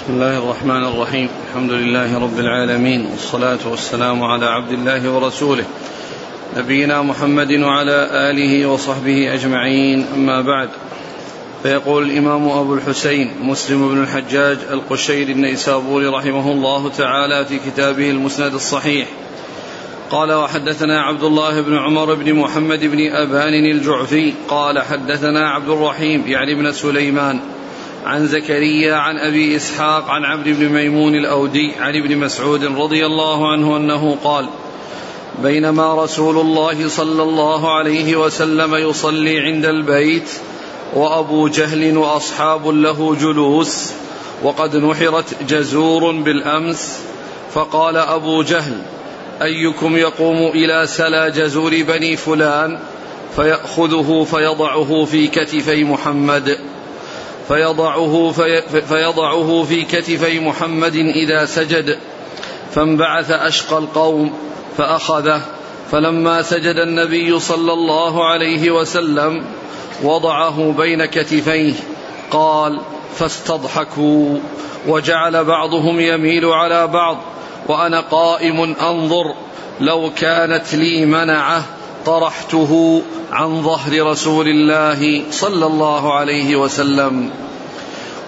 بسم الله الرحمن الرحيم. الحمد لله رب العالمين والصلاة والسلام على عبد الله ورسوله نبينا محمد وعلى آله وصحبه أجمعين. أما بعد فيقول الإمام أبو الحسين مسلم بن الحجاج القشيري النيسابوري رحمه الله تعالى في كتابه المسند الصحيح. قال وحدثنا عبد الله بن عمر بن محمد بن أبان الجعفي قال حدثنا عبد الرحيم يعني بن سليمان عن زكريا عن أبي إسحاق عن عبد بن ميمون الأودي عن ابن مسعود رضي الله عنه أنه قال بينما رسول الله صلى الله عليه وسلم يصلي عند البيت وأبو جهل وأصحاب له جلوس وقد نحرت جزور بالأمس فقال أبو جهل أيكم يقوم إلى سلا جزور بني فلان؟ فيأخذه فيضعه في كتفي محمد. فيضعه, في فيضعه في كتفي محمد إذا سجد. فانبعث أشقى القوم فأخذه. فلما سجد النبي صلى الله عليه وسلم وضعه بين كتفيه قال فاستضحكوا وجعل بعضهم يميل على بعض وأنا قائم أنظر لو كانت لي منعة طرحته عن ظهر رسول الله صلى الله عليه وسلم.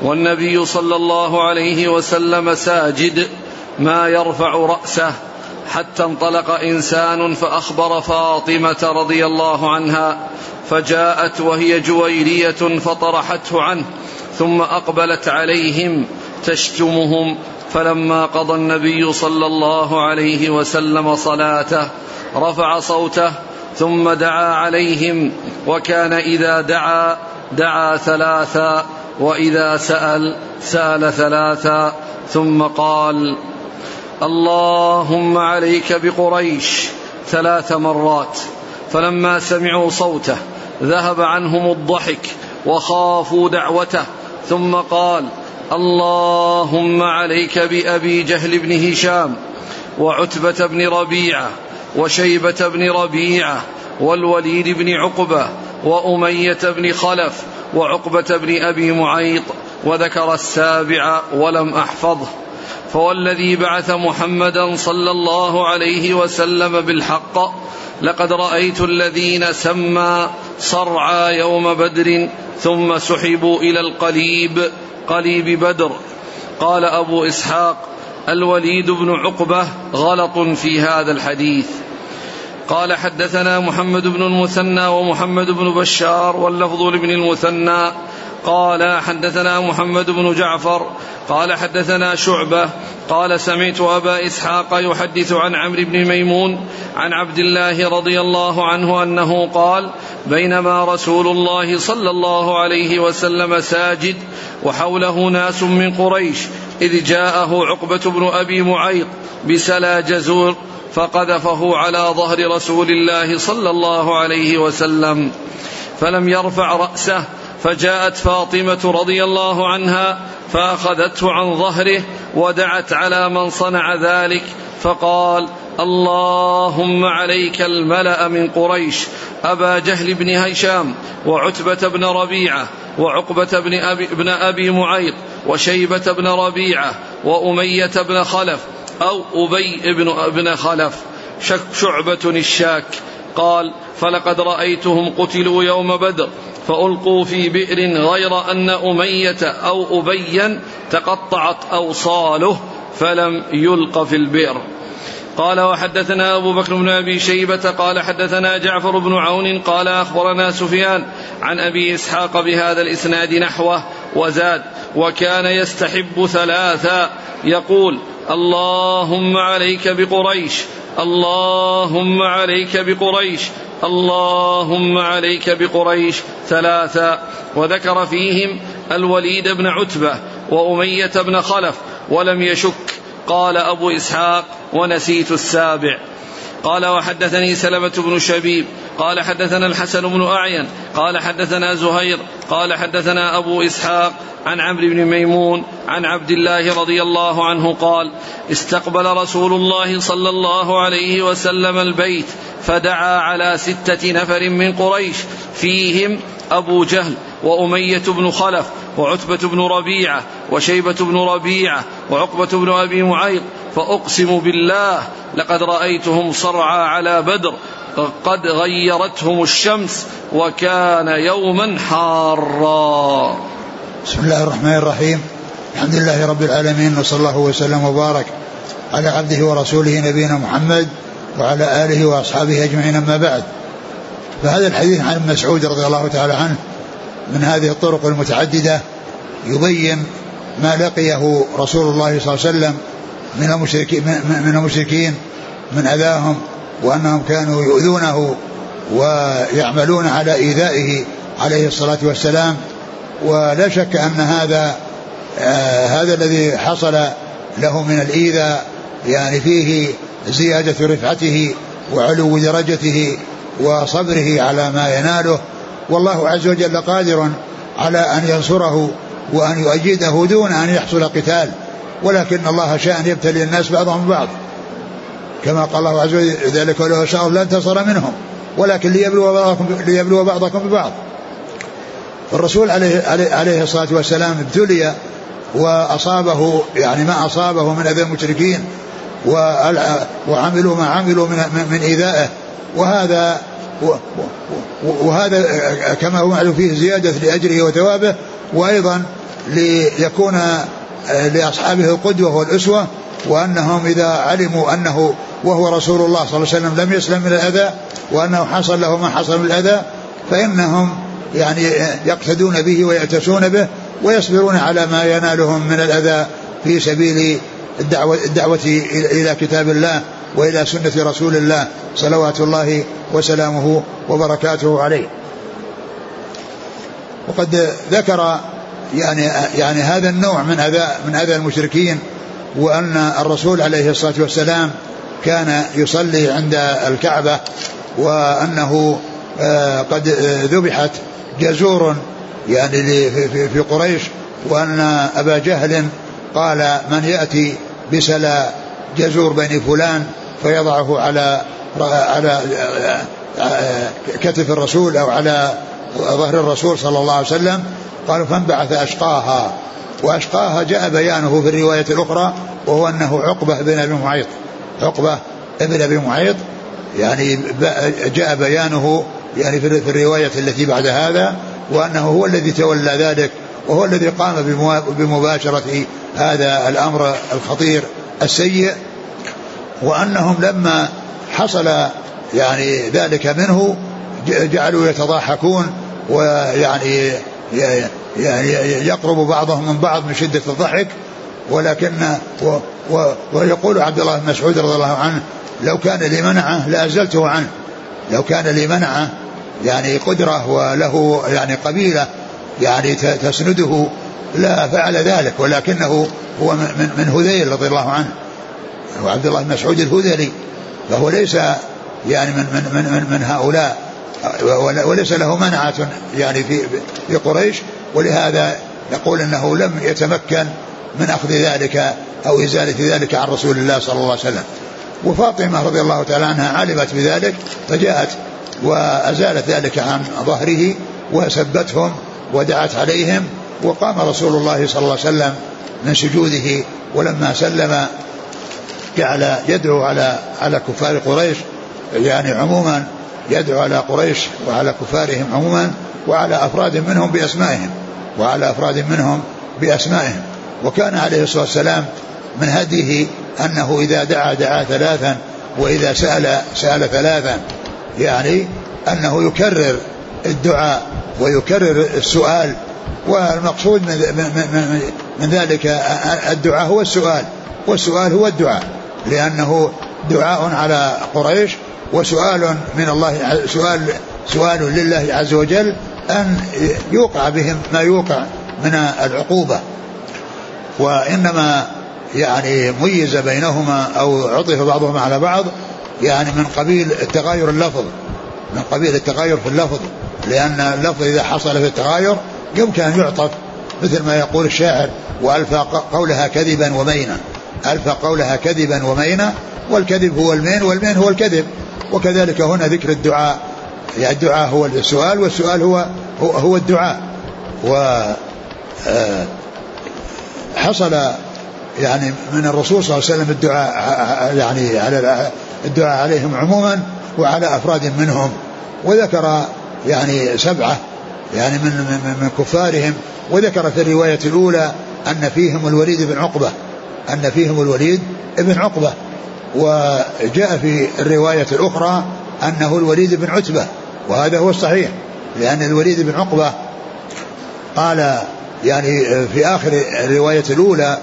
والنبي صلى الله عليه وسلم ساجد ما يرفع رأسه حتى انطلق إنسان فأخبر فاطمة رضي الله عنها فجاءت وهي جويرية فطرحته عنه ثم أقبلت عليهم تشتمهم. فلما قضى النبي صلى الله عليه وسلم صلاته رفع صوته ثم دعا عليهم وكان إذا دعا دعا ثلاثا وإذا سأل سأل ثلاثا ثم قال اللهم عليك بقريش ثلاث مرات فلما سمعوا صوته ذهب عنهم الضحك وخافوا دعوته ثم قال اللهم عليك بأبي جهل بن هشام وعتبة بن ربيعة وشيبة بن ربيعة والوليد بن عقبة وأمية بن خلف وعقبة بن أبي معيط وذكر السابع ولم أحفظه. فوالذي بعث محمدا صلى الله عليه وسلم بالحق لقد رأيت الذين سمى صرعى يوم بدر ثم سحبوا إلى القليب قليب بدر. قال أبو إسحاق الوليد بن عقبة غلط في هذا الحديث. قال حدثنا محمد بن المثنى ومحمد بن بشار واللفظ لابن المثنى. قال حدثنا محمد بن جعفر قال حدثنا شعبة قال سمعت أبا إسحاق يحدث عن عمرو بن ميمون عن عبد الله رضي الله عنه أنه قال بينما رسول الله صلى الله عليه وسلم ساجد وحوله ناس من قريش إذ جاءه عقبة بن أبي معيط بسلا جزور فقذفه على ظهر رسول الله صلى الله عليه وسلم فلم يرفع رأسه فجاءت فاطمة رضي الله عنها فأخذته عن ظهره ودعت على من صنع ذلك فقال اللهم عليك الملأ من قريش أبا جهل بن هشام وعتبة بن ربيعة وعقبة بن أبي, بن أبي معيط وشيبة بن ربيعة وأمية بن خلف أو أبي بن, بن خلف شك شعبة الشاك. قال فلقد رأيتهم قتلوا يوم بدر فألقوا في بئر غير أن أمية أو أبيا تقطعت أوصاله فلم يلق في البئر. قال وحدثنا أبو بكر بن أبي شيبة قال حدثنا جعفر بن عون قال أخبرنا سفيان عن أبي إسحاق بهذا الإسناد نحوه وزاد وكان يستحب ثلاثا. يقول اللهم عليك بقريش اللهم عليك بقريش اللهم عليك بقريش ثلاثا. وذكر فيهم الوليد بن عتبة وأمية بن خلف ولم يشك. قال أبو إسحاق ونسيت السابع. قال وحدثني سلمة بن شبيب قال حدثنا الحسن بن أعين قال حدثنا زهير قال حدثنا أبو إسحاق عن عمرو بن ميمون عن عبد الله رضي الله عنه قال استقبل رسول الله صلى الله عليه وسلم البيت فدعا على ستة نفر من قريش فيهم أبو جهل وأمية بن خلف وعتبة بن ربيعة وشيبة بن ربيعة وعقبة بن أبي معيط فأقسم بالله لقد رأيتهم صرعى على بدر قد غيرتهم الشمس وكان يوما حارا. بسم الله الرحمن الرحيم. الحمد لله رب العالمين وصلى الله وسلم وبارك على عبده ورسوله نبينا محمد وعلى آله وأصحابه أجمعين أما بعد. فهذا الحديث عن مسعود رضي الله تعالى عنه من هذه الطرق المتعددة يبين ما لقيه رسول الله صلى الله عليه وسلم من المشركين من المشركين من أذاهم وأنهم كانوا يؤذونه ويعملون على إيذائه عليه الصلاة والسلام. ولا شك أن هذا آه هذا الذي حصل له من الإيذاء يعني فيه زيادة رفعته وعلو درجته وصبره على ما يناله. والله عز وجل قادر على أن ينصره وأن يؤيده دون أن يحصل قتال ولكن الله شاء أن يبتلي الناس بعضهم ببعض كما قال الله عز وجل ذلك ولو شاء الله لانتصر منهم ولكن ليبلو بعضكم ليبلو بعضكم ببعض. الرسول عليه عليه الصلاة والسلام ابتلي وأصابه يعني ما أصابه من أذى المشركين وعملوا ما عملوا من من إيذائه وهذا وهذا كما هو معلوم فيه زيادة لأجره وثوابه وأيضا ليكون لأصحابه القدوة والأسوة وأنهم إذا علموا أنه وهو رسول الله صلى الله عليه وسلم لم يسلم من الأذى وأنه حصل له ما حصل من الأذى فإنهم يعني يقتدون به ويأتسون به ويصبرون على ما ينالهم من الأذى في سبيل الدعوة, الدعوة إلى كتاب الله. وإلى سنة رسول الله صلوات الله وسلامه وبركاته عليه. وقد ذكر يعني يعني هذا النوع من أذى من أذى المشركين وأن الرسول عليه الصلاة والسلام كان يصلي عند الكعبة وأنه آه، قد ذبحت جزور يعني في قريش وأن أبا جهل قال من يأتي بسلا جزور بني فلان فيضعه على على كتف الرسول أو على ظهر الرسول صلى الله عليه وسلم. قالوا فانبعث أشقاها. وأشقاها جاء بيانه في الرواية الأخرى وهو أنه عقبة بن أبي معيط. عقبة بن أبي معيط. يعني جاء بيانه يعني في الرواية التي بعد هذا وأنه هو الذي تولى ذلك وهو الذي قام بمباشرة هذا الأمر الخطير السيء. وأنهم لما حصل يعني ذلك منه جعلوا يتضاحكون ويعني يعني يقرب بعضهم من بعض من شدة الضحك. ولكن و و ويقول عبد الله بن مسعود رضي الله عنه لو كان لي منعة لأزلته عنه. لو كان لي منعة يعني قدرة وله يعني قبيلة يعني تسنده لا فعل ذلك. ولكنه هو من, من هذيل رضي الله عنه. وعبد الله بن مسعود الهذلي فهو ليس يعني من من من, من, من هؤلاء وليس له منعة يعني في في قريش ولهذا يقول إنه لم يتمكن من أخذ ذلك أو إزالة ذلك عن رسول الله صلى الله عليه وسلم. وفاطمة رضي الله تعالى عنها علمت بذلك فجاءت وأزالت ذلك عن ظهره وسبتهم ودعت عليهم وقام رسول الله صلى الله عليه وسلم من سجوده ولما سلم جعل يدعو على على كفار قريش يعني عموما يدعو على قريش وعلى كفارهم عموما وعلى أفراد منهم بأسمائهم وعلى أفراد منهم بأسمائهم. وكان عليه الصلاة والسلام من هديه أنه إذا دعا دعا ثلاثا وإذا سأل سأل ثلاثا. يعني أنه يكرر الدعاء ويكرر السؤال والمقصود من, من, من ذلك الدعاء هو السؤال والسؤال هو الدعاء. لأنه دعاء على قريش وسؤال من الله سؤال سؤال لله عز وجل أن يوقع بهم ما يوقع من العقوبة. وإنما يعني ميز بينهما أو عطف بعضهما على بعض يعني من قبيل التغاير اللفظ من قبيل التغاير في اللفظ. لأن اللفظ إذا حصل في التغاير يمكن أن يعطف مثل ما يقول الشاعر وألفى قولها كذبا ومينا. ألفى قولها كذبا ومينا والكذب هو المين والمين هو الكذب. وكذلك هنا ذكر الدعاء. يعني الدعاء هو السؤال والسؤال هو هو, هو الدعاء. و آه، حصل يعني من الرسول صلى الله عليه وسلم الدعاء يعني على الدعاء عليهم عموما وعلى أفراد منهم. وذكر يعني سبعة يعني من, من كفارهم. وذكر في الرواية الأولى أن فيهم الوليد بن عقبة. أن فيهم الوليد بن عقبة وجاء في الرواية الأخرى أنه الوليد بن عتبة وهذا هو الصحيح لأن الوليد بن عقبة قال يعني في آخر الرواية الأولى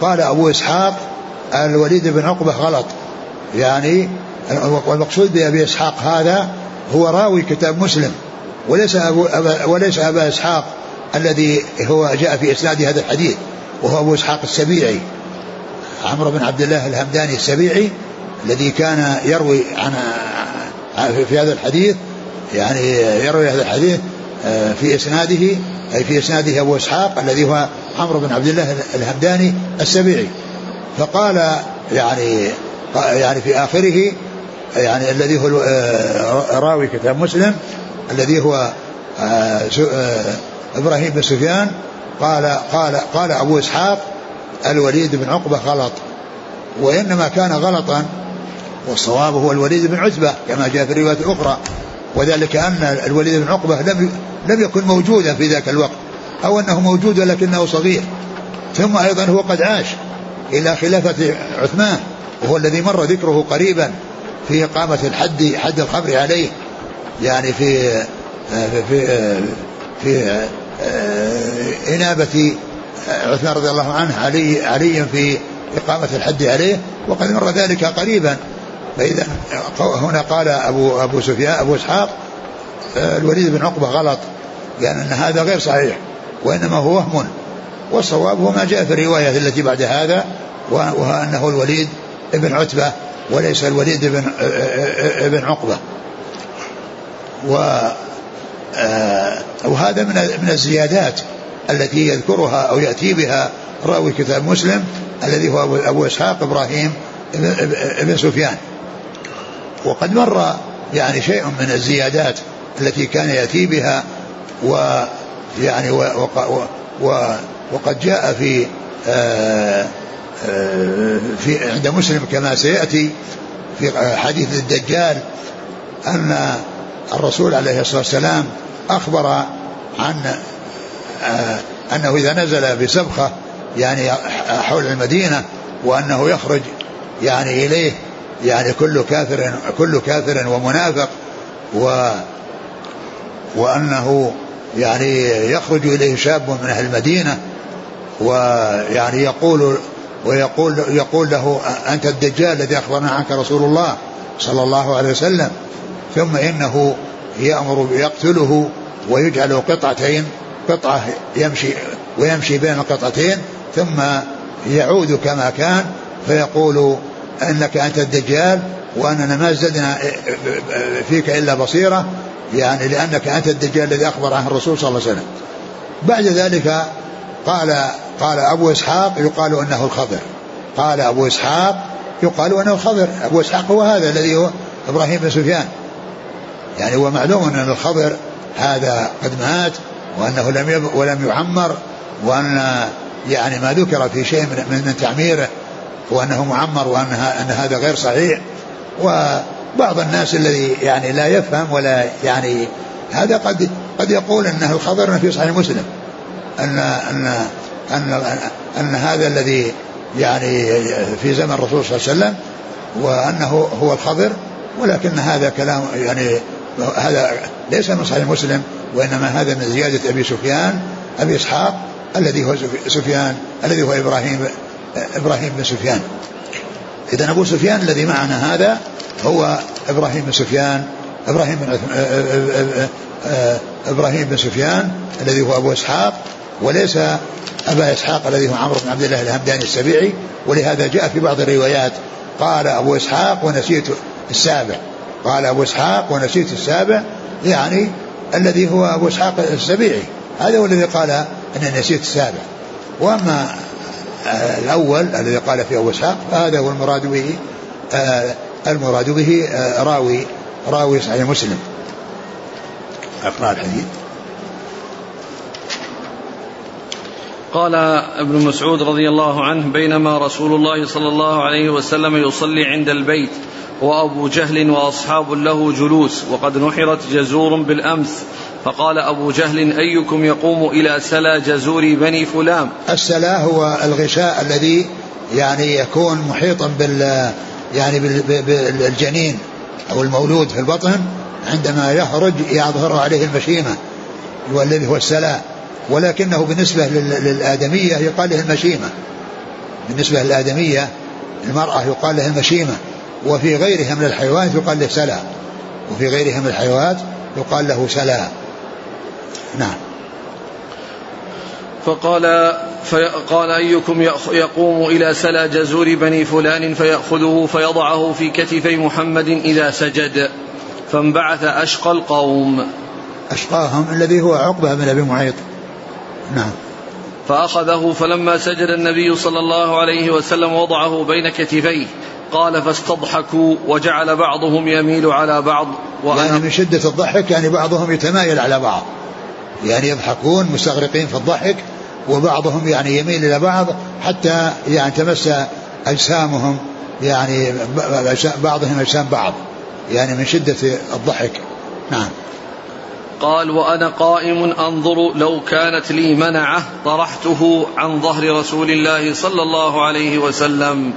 قال أبو إسحاق الوليد بن عقبة غلط يعني والمقصود بأبي إسحاق هذا هو راوي كتاب مسلم وليس أبو أبا وليس أبا إسحاق الذي هو جاء في إسناد هذا الحديث وهو أبو إسحاق السبيعي. عمرو بن عبد الله الهمداني السبيعي الذي كان يروي عن في هذا الحديث يعني يروي هذا الحديث آه، في إسناده أي في إسناده أبو إسحاق الذي هو عمرو بن عبد الله الهمداني السبيعي. فقال يعني يعني في آخره يعني الذي هو آه، راوي كتاب مسلم الذي هو آه، إبراهيم بن سفيان قال قال قال أبو إسحاق الوليد بن عقبة غلط وإنما كان غلطا والصواب هو الوليد بن عتبة كما جاء في الرواية الأخرى. وذلك أن الوليد بن عقبة لم لم يكن موجودا في ذاك الوقت أو أنه موجود ولكنه صغير. ثم أيضا هو قد عاش إلى خلافة عثمان وهو الذي مر ذكره قريبا في إقامة الحد حد الخمر عليه. يعني في في في إنابة عثمان رضي الله عنه علي علي في إقامة الحد عليه وقد مر ذلك قريبا. فإذا هنا قال أبو أبو سفيان أبو إسحاق الوليد بن عقبة غلط لأن أن هذا غير صحيح وإنما هو وهم والصواب هو ما جاء في الرواية التي بعد هذا وهو أنه الوليد ابن عتبة وليس الوليد ابن ابن عقبة. و آه، وهذا من من الزيادات. التي يذكرها أو يأتي بها راوي كتاب مسلم الذي هو ابو إسحاق إبراهيم ابن سفيان. وقد مر يعني شيء من الزيادات التي كان يأتي بها ويعني وقد جاء في آه، آه، في عند مسلم كما سيأتي في حديث الدجال أن الرسول عليه الصلاة والسلام أخبر عن آه، أنه إذا نزل بسبخة يعني حول المدينة وأنه يخرج يعني إليه يعني كل كافر كل كافر ومنافق و وأنه يعني يخرج إليه شاب من أهل المدينة ويعني يقول ويقول يقول له أنت الدجال الذي أخبرنا عنك رسول الله صلى الله عليه وسلم ثم إنه يأمر يقتله ويجعل قطعتين قطعة يمشي ويمشي بين القطعتين ثم يعود كما كان فيقول إنك أنت الدجال وأننا ما زدنا فيك إلا بصيرة يعني لأنك أنت الدجال الذي أخبر عنه الرسول صلى الله عليه وسلم. بعد ذلك قال قال أبو إسحاق يقال إنه الخضر. قال أبو إسحاق يقال إنه الخضر، أبو إسحاق هو هذا الذي هو إبراهيم بن سفيان. يعني هو معلوم إن الخضر هذا قد مات وأنه لم ولم يعمر وأن يعني ما ذكر في شيء من, من تعميره وأنه معمر وأن أن هذا غير صحيح. وبعض الناس الذي يعني لا يفهم ولا يعني هذا قد قد يقول إنه الخبر في صحيح مسلم. ان ان ان أن هذا الذي يعني في زمن الرسول صلى الله عليه وسلم وأنه هو الخضر ولكن هذا كلام يعني هذا ليس من صحيح مسلم. وإنما هذا من زيادة أبي سفيان أبي إسحاق الذي هو سفيان الذي هو إبراهيم إبراهيم بن سفيان. إذا ابو سفيان الذي معنا هذا هو إبراهيم بن سفيان إبراهيم بن إبراهيم بن سفيان الذي هو أبو إسحاق وليس أبا إسحاق الذي هو عمرو بن عبد الله الهمداني السبيعي. ولهذا جاء في بعض الروايات قال أبو إسحاق ونسيت السابع. قال أبو إسحاق ونسيت السابع يعني الذي هو أبو إسحاق السبيعي. هذا هو الذي قال اني نسيت السابع. وأما الأول الذي قال فيه أبو إسحاق هذا هو المراد به آه، المراد به آه، راوي راوي صحيح مسلم. أقرأ الحديث. قال ابن مسعود رضي الله عنه بينما رسول الله صلى الله عليه وسلم يصلي عند البيت وأبو جهل وأصحاب له جلوس وقد نحرت جزور بالأمس. فقال أبو جهل أيكم يقوم إلى سلا جزور بني فلان؟ السلا هو الغشاء الذي يعني يكون محيطا بال يعني بالجنين أو المولود في البطن عندما يخرج يظهر عليه المشيمة والذي هو السلا. ولكنه بالنسبة للآدمية يقال له المشيمة. بالنسبة للآدمية المرأة يقال لها المشيمة. وفي غيرها من الحيوانات يقال له سلا. وفي غيرها من الحيوانات يقال له سلا. نعم. فقال فقال أيكم يقوم إلى سلا جزور بني فلان فيأخذه فيضعه في كتفي محمد إذا سجد. فانبعث أشقى القوم. أشقاهم الذي هو عقبة بن أبي معيط. نعم. فأخذه فلما سجد النبي صلى الله عليه وسلم وضعه بين كتفيه. قال فاستضحكوا وجعل بعضهم يميل على بعض وأنا يعني من شدة الضحك يعني بعضهم يتمايل على بعض. يعني يضحكون مستغرقين في الضحك وبعضهم يعني يميل إلى بعض حتى يعني تمس أجسامهم يعني بعضهم أجسام بعض. يعني من شدة الضحك. نعم. قال وأنا قائم أنظر لو كانت لي منعة طرحته عن ظهر رسول الله صلى الله عليه وسلم.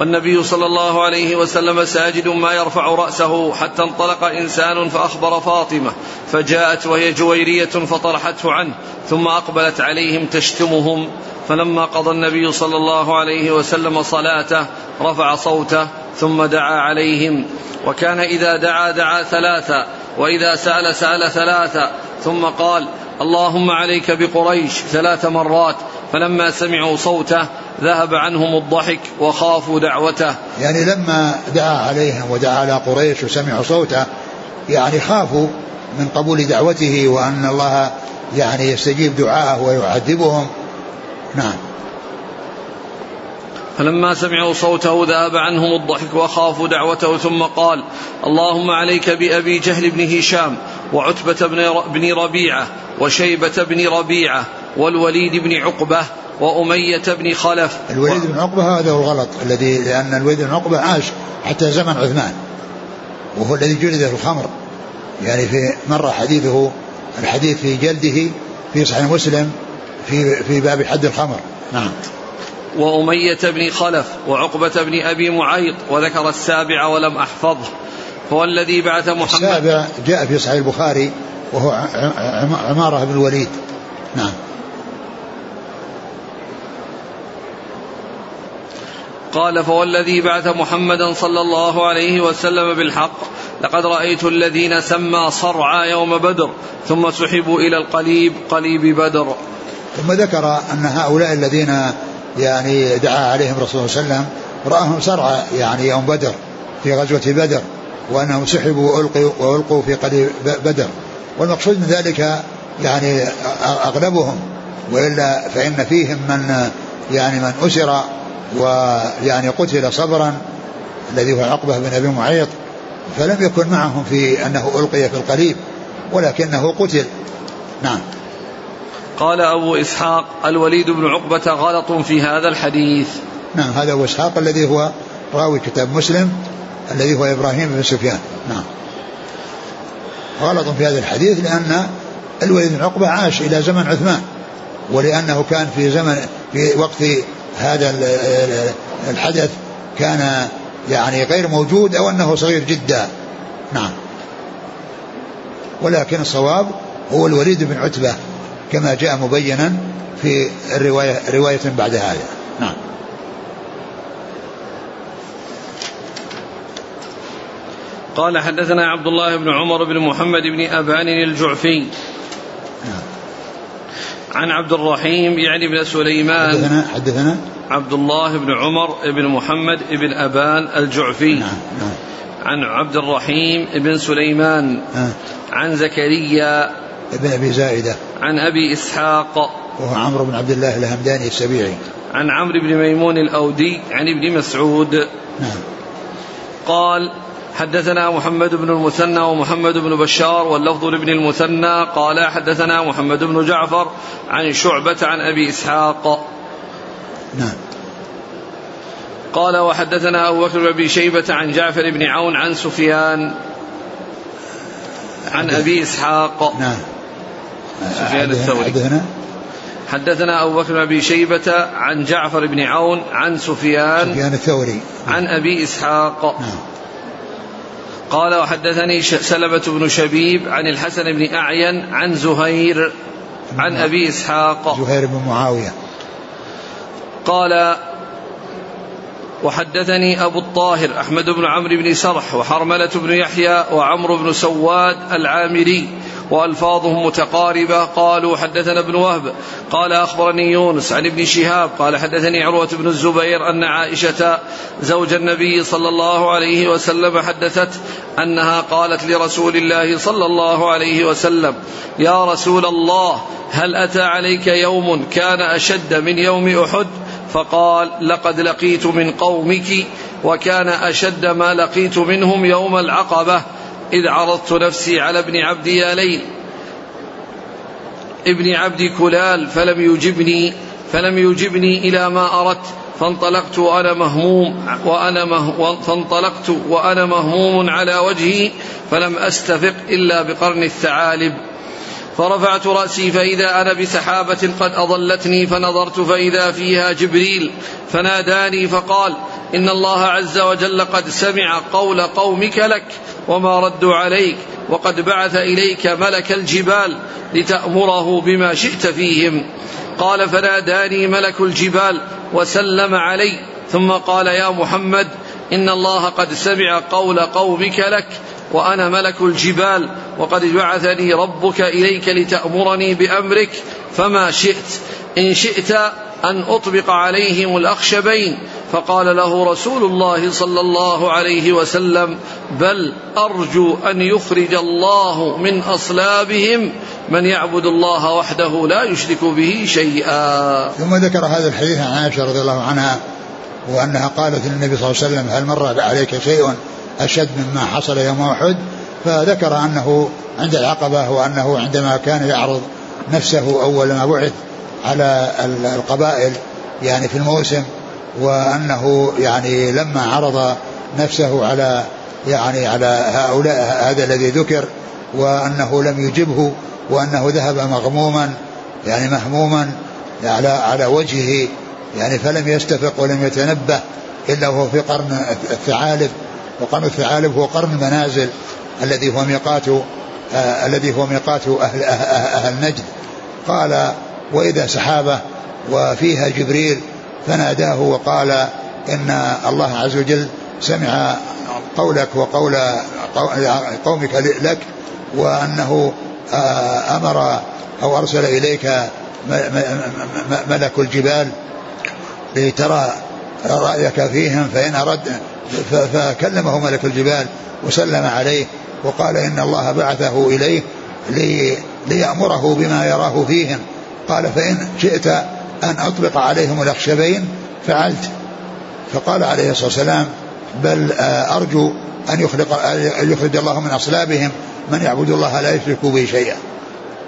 والنبي صلى الله عليه وسلم ساجد ما يرفع رأسه حتى انطلق إنسان فأخبر فاطمة فجاءت وهي جويرية فطرحته عنه ثم أقبلت عليهم تشتمهم. فلما قضى النبي صلى الله عليه وسلم صلاته رفع صوته ثم دعا عليهم. وكان إذا دعا دعا ثلاثا وإذا سأل سأل ثلاثا ثم قال اللهم عليك بقريش ثلاث مرات فلما سمعوا صوته ذهب عنهم الضحك وخافوا دعوته. يعني لما دعا عليهم ودعا على قريش وسمعوا صوته يعني خافوا من قبول دعوته وأن الله يعني يستجيب دعاءه ويعذبهم. نعم. فلما سمعوا صوته ذهب عنهم الضحك وخافوا دعوته ثم قال اللهم عليك بأبي جهل بن هشام وعتبة بن ربيعة وشيبة بن ربيعة والوليد بن عقبة وأمية بن خلف. الوليد بن عقبة هذا هو الغلط الذي لأن الوليد بن عقبة عاش حتى زمن عثمان وهو الذي جلد في الخمر. يعني في مرة حديثه الحديث في جلده في صحيح مسلم في في باب حد الخمر. نعم. وأمية بن خلف وعقبة بن أبي معيط وذكر السابع ولم أحفظه. هو الذي بعث محمد. السابع جاء في صحيح البخاري وهو عمارة بن الوليد. نعم. قال فوالذي بعث محمدا صلى الله عليه وسلم بالحق لقد رأيت الذين سمى صرعى يوم بدر ثم سحبوا إلى القليب قليب بدر. ثم ذكر أن هؤلاء الذين يعني دعا عليهم الرسول صلى الله عليه وسلم رآهم صرعى يعني يوم بدر في غزوة بدر وأنهم سحبوا وألقوا, وألقوا في قليب بدر. والمقصود من ذلك يعني أغلبهم وإلا فإن فيهم من يعني من أسر ويعني قتل صبرا الذي هو عقبة بن أبي معيط فلم يكن معهم في أنه ألقي في القليب ولكنه قتل. نعم. قال أبو إسحاق الوليد بن عقبة غلط في هذا الحديث. نعم هذا أبو إسحاق الذي هو راوي كتاب مسلم الذي هو إبراهيم بن سفيان. نعم. غلط في هذا الحديث لأن الوليد بن عقبة عاش إلى زمن عثمان. ولأنه كان في زمن في وقت هذا الحدث كان يعني غير موجود أو أنه صغير جدا. نعم. ولكن الصواب هو الوليد بن عتبة كما جاء مبينا في الرواية رواية بعد هذا. نعم. قال حدثنا عبد الله بن عمر بن محمد بن أبان الجعفي. نعم. عن عبد الرحيم يعني بن سليمان. حدثنا حدثنا؟ عبد الله بن عمر بن محمد بن أبان الجعفي. نعم نعم. عن عبد الرحيم بن سليمان. نعم. عن زكريا. ابن أبي زائدة. عن أبي إسحاق. وهو عمرو بن عبد الله الهمداني السبيعي. عن عمرو بن ميمون الأودي عن ابن مسعود. نعم. قال حدثنا محمد بن المثنى ومحمد بن بشار واللفظ لابن المثنى. قال حدثنا محمد بن جعفر عن شعبة عن أبي إسحاق. نعم. قال وحدثنا أبو بكر بن أبي شيبة عن جعفر بن عون عن سفيان عن أبي إسحاق. نعم. سفيان الثوري. حدثنا حدثنا أبو بكر بن أبي شيبة عن جعفر بن عون عن سفيان سفيان الثوري. عن أبي إسحاق. نعم. قال وحدثني سلمة بن شبيب عن الحسن بن أعين عن زهير عن أبي إسحاق. زهير بن معاوية. قال وحدثني أبو الطاهر أحمد بن عمرو بن سرح وحرملة بن يحيى وعمرو بن سواد العامري وألفاظهم متقاربة قالوا حدثنا ابن وهب قال أخبرني يونس عن ابن شهاب قال حدثني عروة بن الزبير أن عائشة زوج النبي صلى الله عليه وسلم حدثت أنها قالت لرسول الله صلى الله عليه وسلم يا رسول الله هل أتى عليك يوم كان أشد من يوم أحد؟ فقال لقد لقيت من قومك وكان أشد ما لقيت منهم يوم العقبة إذ عرضت نفسي على ابن عبد يالين ابن عبد كلال فلم يجبني فلم يجبني إلى ما أردت فانطلقت وأنا مهموم وأنا فانطلقت وأنا مهموم على وجهي فلم أستفق إلا بقرن الثعالب. فرفعت رأسي فإذا أنا بسحابة قد أضلتني فنظرت فإذا فيها جبريل فناداني فقال إن الله عز وجل قد سمع قول قومك لك وما ردوا عليك وقد بعث إليك ملك الجبال لتأمره بما شئت فيهم. قال فناداني ملك الجبال وسلم علي ثم قال يا محمد إن الله قد سمع قول قومك لك وأنا ملك الجبال وقد بعثني ربك إليك لتأمرني بأمرك فما شئت. إن شئت أن أطبق عليهم الأخشبين. فقال له رسول الله صلى الله عليه وسلم بل أرجو أن يخرج الله من أصلابهم. من يعبد الله وحده لا يشرك به شيئا. ثم ذكر هذا الحديث عن عائشة رضي الله عنها وأنها قالت للنبي صلى الله عليه وسلم هل مر عليك شيء أشد مما حصل يوم أحد؟ فذكر أنه عند العقبة وأنه عندما كان يعرض نفسه أول ما بعث على القبائل يعني في الموسم وأنه يعني لما عرض نفسه على يعني على هؤلاء هذا الذي ذكر وأنه لم يجبه وأنه ذهب مغموما يعني مهموما على على وجهه يعني فلم يستفق ولم يتنبه إلا وهو في قرن الثعالب وقرن الثعالب هو قرن المنازل الذي هو ميقات آه الذي هو ميقات أهل, أهل, أهل نجد. قال وإذا سحابة وفيها جبريل فناداه وقال إن الله عز وجل سمع قولك وقول قومك لك وأنه أمر أو أرسل إليك ملك الجبال لترى رأيك فيهم فإن أرد فكلمه ملك الجبال وسلم عليه وقال إن الله بعثه إليه لي ليأمره بما يراه فيهم. قال فإن شئت أن أطلق عليهم الأخشبين فعلت. فقال عليه الصلاة والسلام بل أرجو أن يخلق أن يخرج الله من أصلابهم من يعبد الله لا يشرك به شيئا.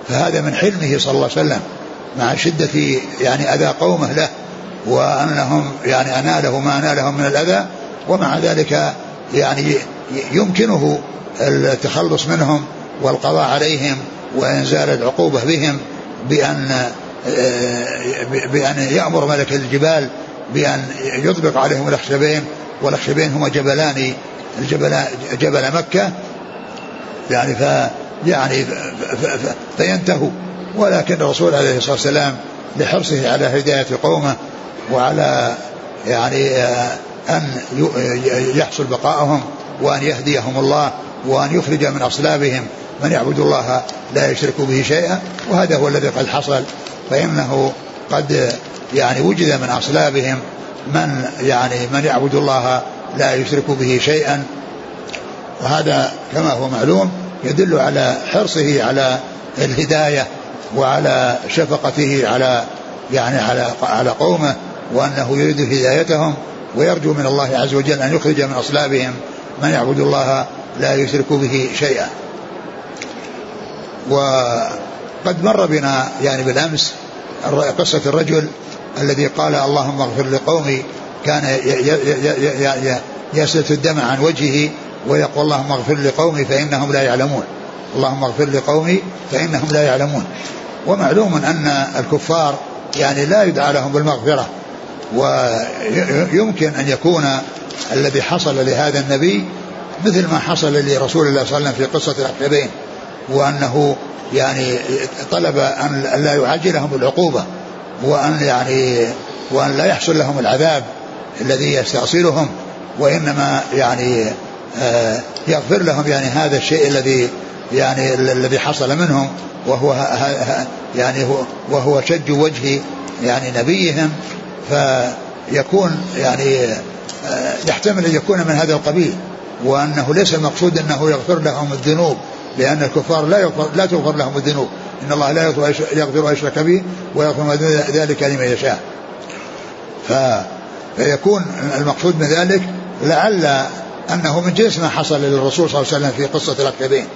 فهذا من حلمه صلى الله عليه وسلم مع شدة يعني أذى قومه له. وأنهم يعني أناله ما أنالهم من الأذى ومع ذلك يعني يمكنه التخلص منهم والقضاء عليهم وإنزال العقوبة بهم بأن بأن يأمر ملك الجبال بأن يطبق عليهم الأخشبين والأخشبين هما جبلان الجبل جبل مكة. يعني ف يعني فينتهوا. ولكن الرسول عليه الصلاة والسلام لحرصه على هداية قومه وعلى يعني أن يحصل بقائهم وأن يهديهم الله وأن يخرج من أصلابهم. من يعبد الله لا يشرك به شيئا وهذا هو الذي قد حصل. فإنه قد يعني وجد من أصلابهم من يعني من يعبد الله لا يشرك به شيئا. وهذا كما هو معلوم يدل على حرصه على الهداية وعلى شفقته على يعني على على قومه. وأنه يريد هدايتهم ويرجو من الله عز وجل أن يخرج من أصلابهم من يعبد الله لا يشرك به شيئا. وقد مر بنا يعني بالأمس قصة الرجل الذي قال اللهم اغفر لقومي كان يسلت الدم عن وجهه ويقول اللهم اغفر لقومي فإنهم لا يعلمون. اللهم اغفر لقومي فإنهم لا يعلمون. ومعلوم أن الكفار يعني لا يدعى لهم بالمغفرة. ويمكن أن يكون الذي حصل لهذا النبي مثل ما حصل لرسول الله صلى الله عليه وسلم في قصة العقبين وأنه يعني طلب أن لا يعجلهم بالعقوبة وأن يعني وأن لا يحصل لهم العذاب الذي يستأصلهم وإنما يعني آه، يغفر لهم يعني هذا الشيء الذي يعني الذي حصل منهم وهو يعني هو وهو شج وجه يعني نبيهم فيكون يعني آه، يحتمل أن يكون من هذا القبيل وأنه ليس المقصود أنه يغفر لهم الذنوب لأن الكفار لا يغفر لا تغفر لهم الذنوب. إن الله لا يغفر يشرك به ويغفر ذلك لمن يشاء. ف فيكون المقصود من ذلك لعل أنه من جنس ما حصل للرسول صلى الله عليه وسلم في قصة الاكتبين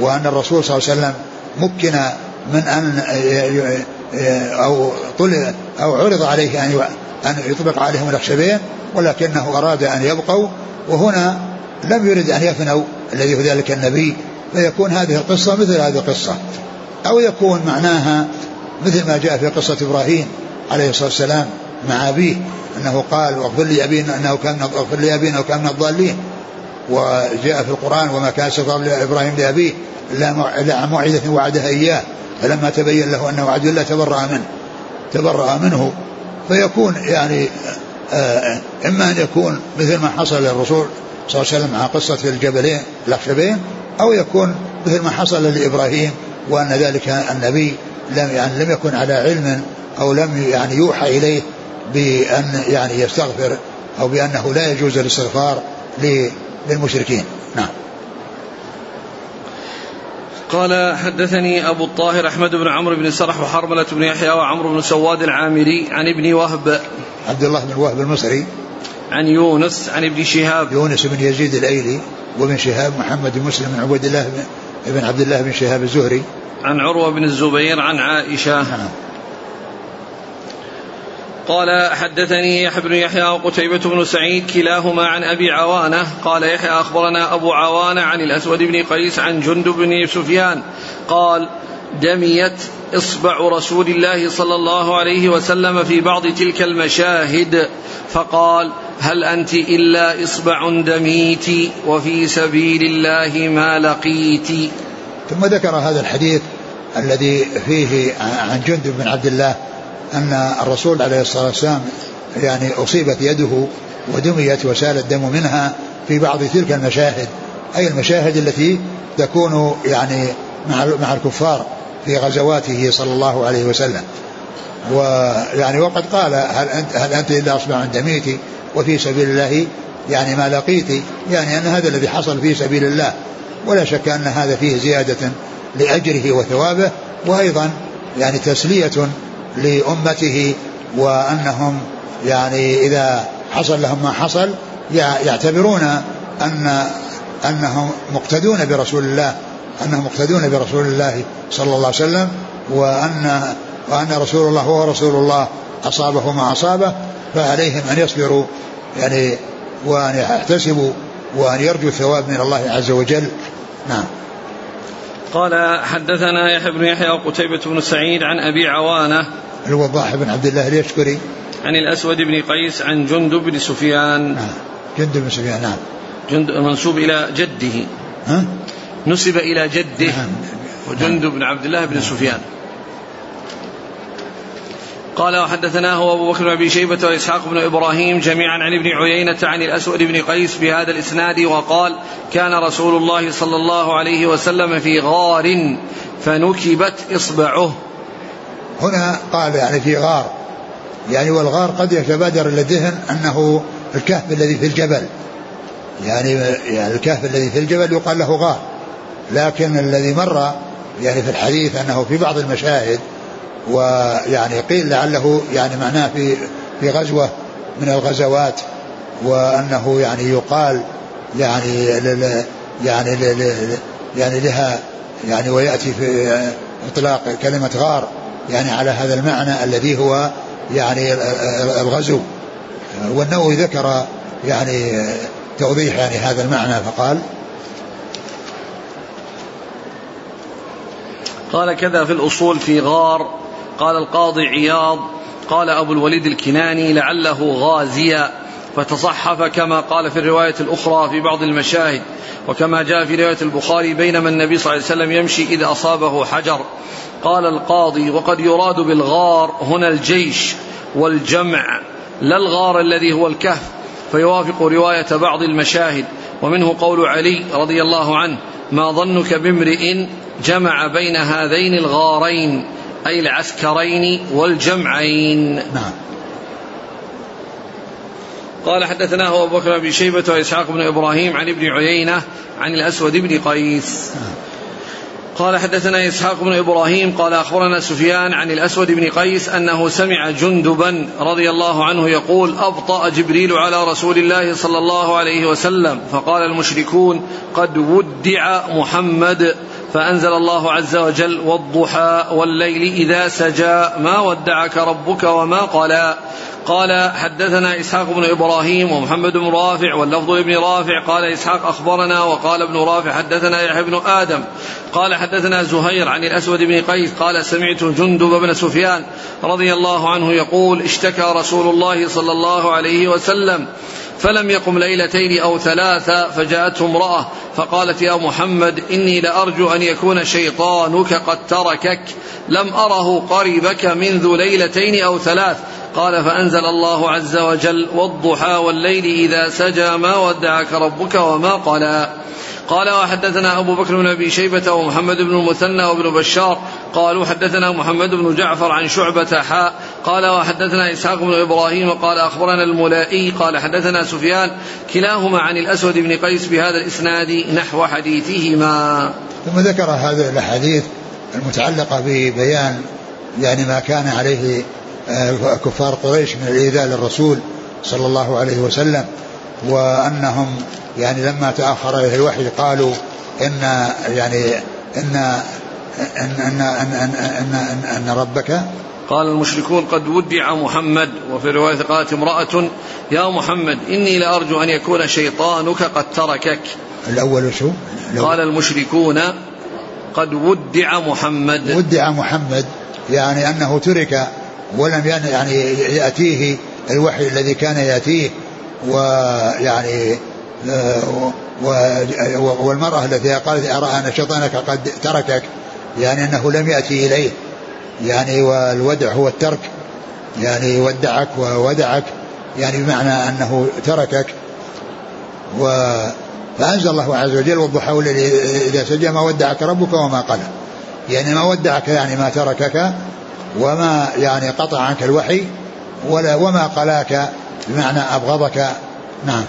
وأن الرسول صلى الله عليه وسلم مكن من أن أو طلع أو عرض عليه أن أن يطبق عليهم الاخشبين ولكنه أراد أن يبقوا وهنا لم يرد أن يفنوا الذي هو ذلك النبي فيكون هذه القصة مثل هذه القصة أو يكون معناها مثل ما جاء في قصة إبراهيم عليه الصلاة والسلام مع أبيه أنه قال واغفر لي ابينا أنه كان اغفر لي ابينا وكان من الضالين. وجاء في القرآن وما كان استغفار إبراهيم لأبيه إلا عن موعدة وعدها إياه. فلما تبين له أنه عدو الله تبرأ منه تبرأ منه. فيكون يعني آه، إما أن يكون مثل ما حصل للرسول صلى الله عليه وسلم مع قصة الجبلين الأخشبين أو يكون مثل ما حصل لإبراهيم وأن ذلك النبي لم يعني لم يكن على علم أو لم يعني يوحى إليه بأن يعني يستغفر أو بأنه لا يجوز الاستغفار للمشركين. نعم. قال حدثني أبو الطاهر أحمد بن عمرو بن سرح وحرملة بن يحيى وعمرو بن سواد العامري عن ابن وهب عبد الله بن وهب المصري. عن يونس عن ابن شهاب. يونس بن يزيد الأيلي وابن شهاب محمد بن مسلم بن عبد الله بن عبد الله بن شهاب الزهري. عن عروة بن الزبير عن عائشة. نعم. قال حدثني يحيى بن يحيى وقتيبة بن سعيد كلاهما عن أبي عوانة. قال يحيى أخبرنا أبو عوانة عن الأسود بن قيس عن جندب بن سفيان. قال دميت إصبع رسول الله صلى الله عليه وسلم في بعض تلك المشاهد. فقال هل أنت إلا إصبع دميت وفي سبيل الله ما لقيت؟ ثم ذكر هذا الحديث الذي فيه عن جندب بن عبد الله أن الرسول عليه الصلاة والسلام يعني أصيبت يده ودميت وسال الدم منها في بعض تلك المشاهد أي المشاهد التي تكون يعني مع مع الكفار في غزواته صلى الله عليه وسلم. ويعني وقد قال هل أنت هل أنت إلا أصبع دميتي؟ وفي سبيل الله يعني ما لقيت. يعني أن هذا الذي حصل في سبيل الله ولا شك أن هذا فيه زيادة لأجره وثوابه وأيضا يعني تسلية لأمته وأنهم يعني إذا حصل لهم ما حصل يعتبرون أن أنهم مقتدون برسول الله أنهم مقتدون برسول الله صلى الله عليه وسلم وأن وأن رسول الله هو رسول الله أصابه ما أصابه فعليهم أن يصبروا يعني وأن يحتسبوا وأن يرجوا الثواب من الله عز وجل. نعم. قال حدثنا يحيى بن يحيى وقتيبة بن سعيد عن أبي عوانة الوضاح بن عبد الله اليشكري. عن الأسود بن قيس عن جندب بن سفيان. نعم. جندب بن سفيان نعم. جند منسوب إلى جده. ها؟ نسب إلى جده. نعم. وجندب بن عبد الله بن نعم. سفيان. قال وحدثناه أبو بكر بن أبي شيبة وإسحاق بن إبراهيم جميعا عن ابن عيينة عن الأسود بن قيس بهذا الإسناد وقال كان رسول الله صلى الله عليه وسلم في غار فنكبت إصبعه. هنا قال يعني في غار يعني والغار قد يتبادر إلى الذهن أنه الكهف الذي في الجبل. يعني يعني الكهف الذي في الجبل يقال له غار لكن الذي مر يعني في الحديث أنه في بعض المشاهد ويعني قيل لعله يعني معناه في في غزوة من الغزوات وأنه يعني يقال يعني يعني يعني لها يعني ويأتي في إطلاق كلمة غار. يعني على هذا المعنى الذي هو يعني الغزو. والنووي ذكر يعني توضيح يعني هذا المعنى فقال قال كذا في الأصول في غار قال القاضي عياض قال أبو الوليد الكناني لعله غازيا. فتصحف كما قال في الرواية الأخرى في بعض المشاهد وكما جاء في رواية البخاري بينما النبي صلى الله عليه وسلم يمشي إذا أصابه حجر. قال القاضي وقد يراد بالغار هنا الجيش والجمع لا الغار الذي هو الكهف. فيوافق رواية بعض المشاهد ومنه قول علي رضي الله عنه ما ظنك بامرئ جمع بين هذين الغارين أي العسكرين والجمعين. نعم. قال حدثناه أبو بكر بن شيبة وإسحاق بن إبراهيم عن ابن عيينة عن الأسود بن قيس. قال حدثنا إسحاق بن إبراهيم قال أخبرنا سفيان عن الأسود بن قيس أنه سمع جندبا رضي الله عنه يقول أبطأ جبريل على رسول الله صلى الله عليه وسلم. فقال المشركون قد ودع محمد فأنزل الله عز وجل والضحى والليل إذا سجى ما ودعك ربك وما قلى. قال حدثنا إسحاق بن إبراهيم ومحمد بن رافع واللفظ ابن رافع. قال إسحاق أخبرنا وقال ابن رافع حدثنا يحيى بن آدم. قال حدثنا زهير عن الأسود بن قيس. قال سمعت جندب بن سفيان رضي الله عنه يقول اشتكى رسول الله صلى الله عليه وسلم فلم يقم ليلتين أو ثلاثة فجاءته امرأة فقالت يا محمد إني لأرجو أن يكون شيطانك قد تركك لم أره قربك منذ ليلتين أو ثلاث. قال فأنزل الله عز وجل والضحى والليل إذا سجى ما ودعك ربك وما قلى. قال وحدثنا أبو بكر بن أبي شيبة ومحمد بن المثنى وابن بشار. قالوا حدثنا محمد بن جعفر عن شعبة حاء قال وحدثنا إسحاق بن إبراهيم قال أخبرنا الملائي قال حدثنا سفيان كلاهما عن الأسود بن قيس بهذا الإسناد نحو حديثهما. ثم ذكر هذه الأحاديث المتعلقة ببيان يعني ما كان عليه آه، كفار قريش من الإيذاء للرسول صلى الله عليه وسلم وأنهم يعني لما تأخر إليه الوحي قالوا إن يعني إن أن أن أن أن, أن, أن ربك قال المشركون قد ودع محمد وفي رواية قالت امرأة يا محمد إني لأرجو أن يكون شيطانك قد تركك. الأول شو؟ قال المشركون قد ودع محمد. ودع محمد يعني أنه ترك ولم يعني يأتيه الوحي الذي كان يأتيه ويعني والمرأة التي قالت أرى أن شيطانك قد تركك يعني أنه لم يأتي إليه. يعني والودع هو الترك. يعني ودعك وودعك يعني بمعنى أنه تركك. و فأنزل الله عز وجل والضحى إذا سجى ما ودعك ربك وما قلى يعني ما ودعك يعني ما تركك وما يعني قطع عنك الوحي ولا وما قلاك بمعنى أبغضك. نعم.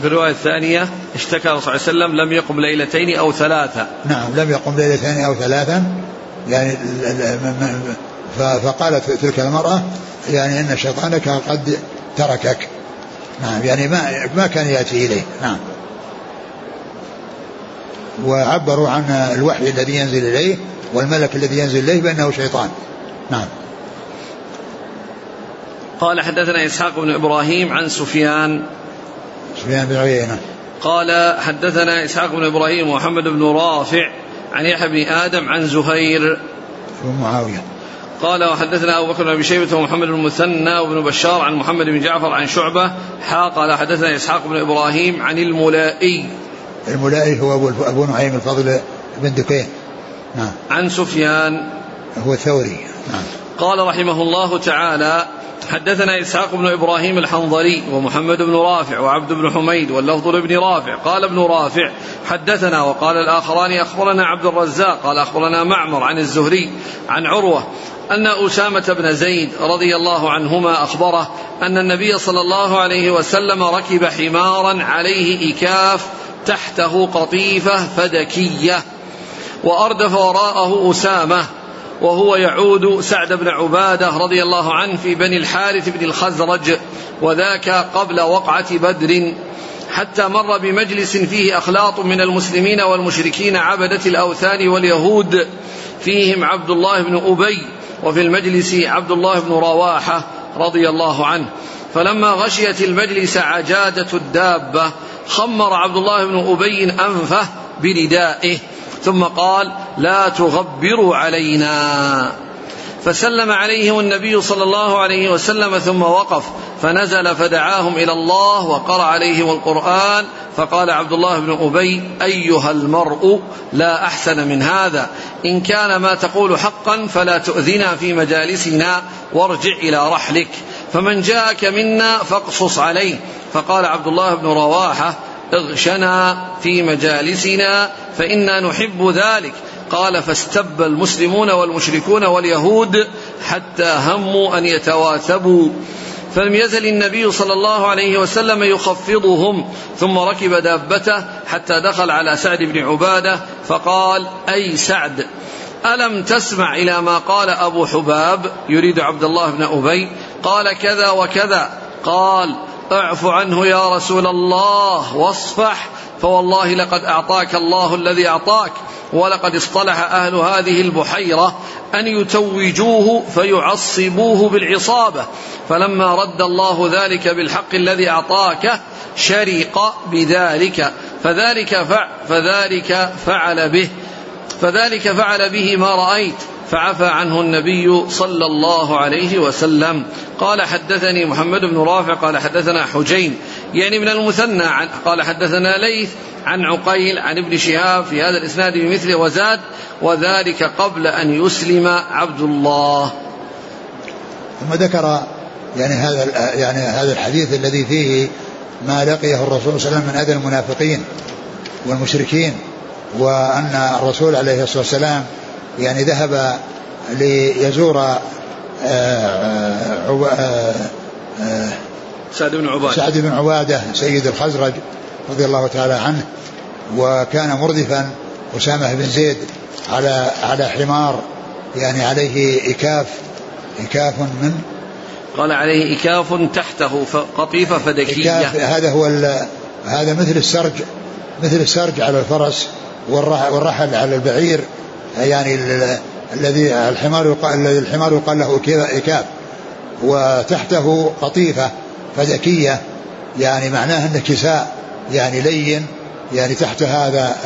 في الرواية الثانية اشتكى صلى الله عليه وسلم لم يقم ليلتين أو ثلاثة. نعم لم يقم ليلتين أو ثلاثا يعني فقالت تلك المرأة يعني أن شيطانك قد تركك. نعم يعني ما ما كان يأتي إليه. نعم. وعبروا عن الوحي الذي ينزل إليه والملك الذي ينزل إليه بأنه شيطان. نعم. قال حدثنا إسحاق بن إبراهيم عن سفيان. سفيان بن عيينة. قال حدثنا إسحاق بن إبراهيم ومحمد بن رافع عن يحيى بن آدم عن زهير. بن معاوية. قال وحدثنا أبو بكر بن أبي شيبة ومحمد بن المثنى وابن بشار عن محمد بن جعفر عن شعبة. حا قال حدثنا إسحاق بن إبراهيم عن الملائي. الملائي هو أبو, أبو نعيم الفضل بن دكين. نعم. عن سفيان. هو الثوري. نعم. قال رحمه الله تعالى حدثنا إسحاق بن إبراهيم الحنظلي ومحمد بن رافع وعبد بن حميد واللفظ لابن رافع. قال ابن رافع حدثنا وقال الآخران أخبرنا عبد الرزاق قال أخبرنا معمر عن الزهري عن عروة أن أسامة بن زيد رضي الله عنهما أخبره أن النبي صلى الله عليه وسلم ركب حمارا عليه إكاف تحته قطيفة فدكية وأردف وراءه أسامة وهو يعود سعد بن عبادة رضي الله عنه في بني الحارث بن الخزرج وذاك قبل وقعة بدر حتى مر بمجلس فيه أخلاط من المسلمين والمشركين عبدة الأوثان واليهود فيهم عبد الله بن أبي وفي المجلس عبد الله بن رواحة رضي الله عنه. فلما غشيت المجلس عجاجة الدابة خمر عبد الله بن أبي أنفه بردائه ثم قال لا تغبروا علينا. فسلم عليهم النبي صلى الله عليه وسلم ثم وقف فنزل فدعاهم إلى الله وقرأ عليهم القرآن فقال عبد الله بن أبي أيها المرء لا أحسن من هذا إن كان ما تقول حقا فلا تؤذنا في مجالسنا وارجع إلى رحلك فمن جاءك منا فاقصص عليه فقال عبد الله بن رواحة اغشنا في مجالسنا فإنا نحب ذلك. قال فاستب المسلمون والمشركون واليهود حتى هموا أن يتواثبوا. فلم يزل النبي صلى الله عليه وسلم يخفضهم. ثم ركب دابته حتى دخل على سعد بن عبادة فقال أي سعد ألم تسمع إلى ما قال أبو حباب يريد عبد الله بن أبي؟ قال كذا وكذا. قال اعف عنه يا رسول الله واصفح فوالله لقد أعطاك الله الذي أعطاك ولقد اصطلح أهل هذه البحيرة أن يتوجوه فيعصبوه بالعصابة. فلما رد الله ذلك بالحق الذي أعطاك شرق بذلك فذلك فذلك فعل به فذلك فعل به ما رأيت. فعفى عنه النبي صلى الله عليه وسلم. قال حدثني محمد بن رافع قال حدثنا حجين يعني من المثنى عن قال حدثنا ليث عن عقيل عن ابن شهاب في هذا الإسناد بمثله وزاد وذلك قبل أن يسلم عبد الله. ثم ذكر يعني هذا يعني هذا الحديث الذي فيه ما لقيه الرسول صلى الله عليه وسلم من أذى المنافقين والمشركين وأن الرسول عليه الصلاة والسلام يعني ذهب ليزور آه، آه، آه، سعد بن عبادة. سعد بن عبادة سيد الخزرج رضي الله تعالى عنه وكان مردفا أسامة بن زيد على على حمار يعني عليه إكاف إكاف من؟ قال عليه إكاف تحته قطيفة فدكية. إكاف هذا هو هذا مثل السرج مثل السرج على الفرس والرحل على البعير يعني الذي الحمار يقال الحمار يقال له إكاف وتحته قطيفة فدكية يعني معناه أنه كساء. يعني لين. يعني تحت هذا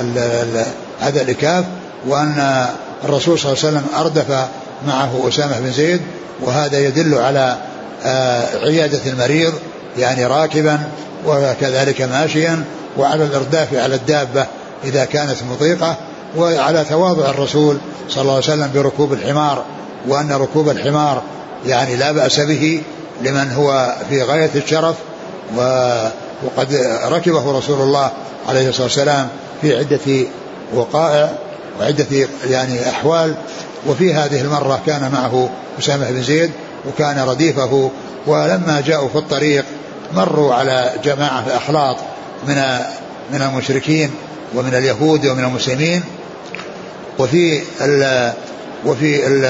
هذا الإكاف وأن الرسول صلى الله عليه وسلم أردف معه أسامة بن زيد. وهذا يدل على آه، عيادة المريض. يعني راكبا وكذلك ماشيا. وعلى الإرداف على الدابة إذا كانت مطيقة. وعلى تواضع الرسول صلى الله عليه وسلم بركوب الحمار وأن ركوب الحمار يعني لا بأس به لمن هو في غاية الشرف وقد ركبه رسول الله عليه الصلاة والسلام في عدة وقائع وعدة يعني أحوال وفي هذه المرة كان معه أسامة بن زيد وكان رديفه ولما جاءوا في الطريق مروا على جماعة أخلاط من من المشركين ومن اليهود ومن المسلمين وفي ال وفي ال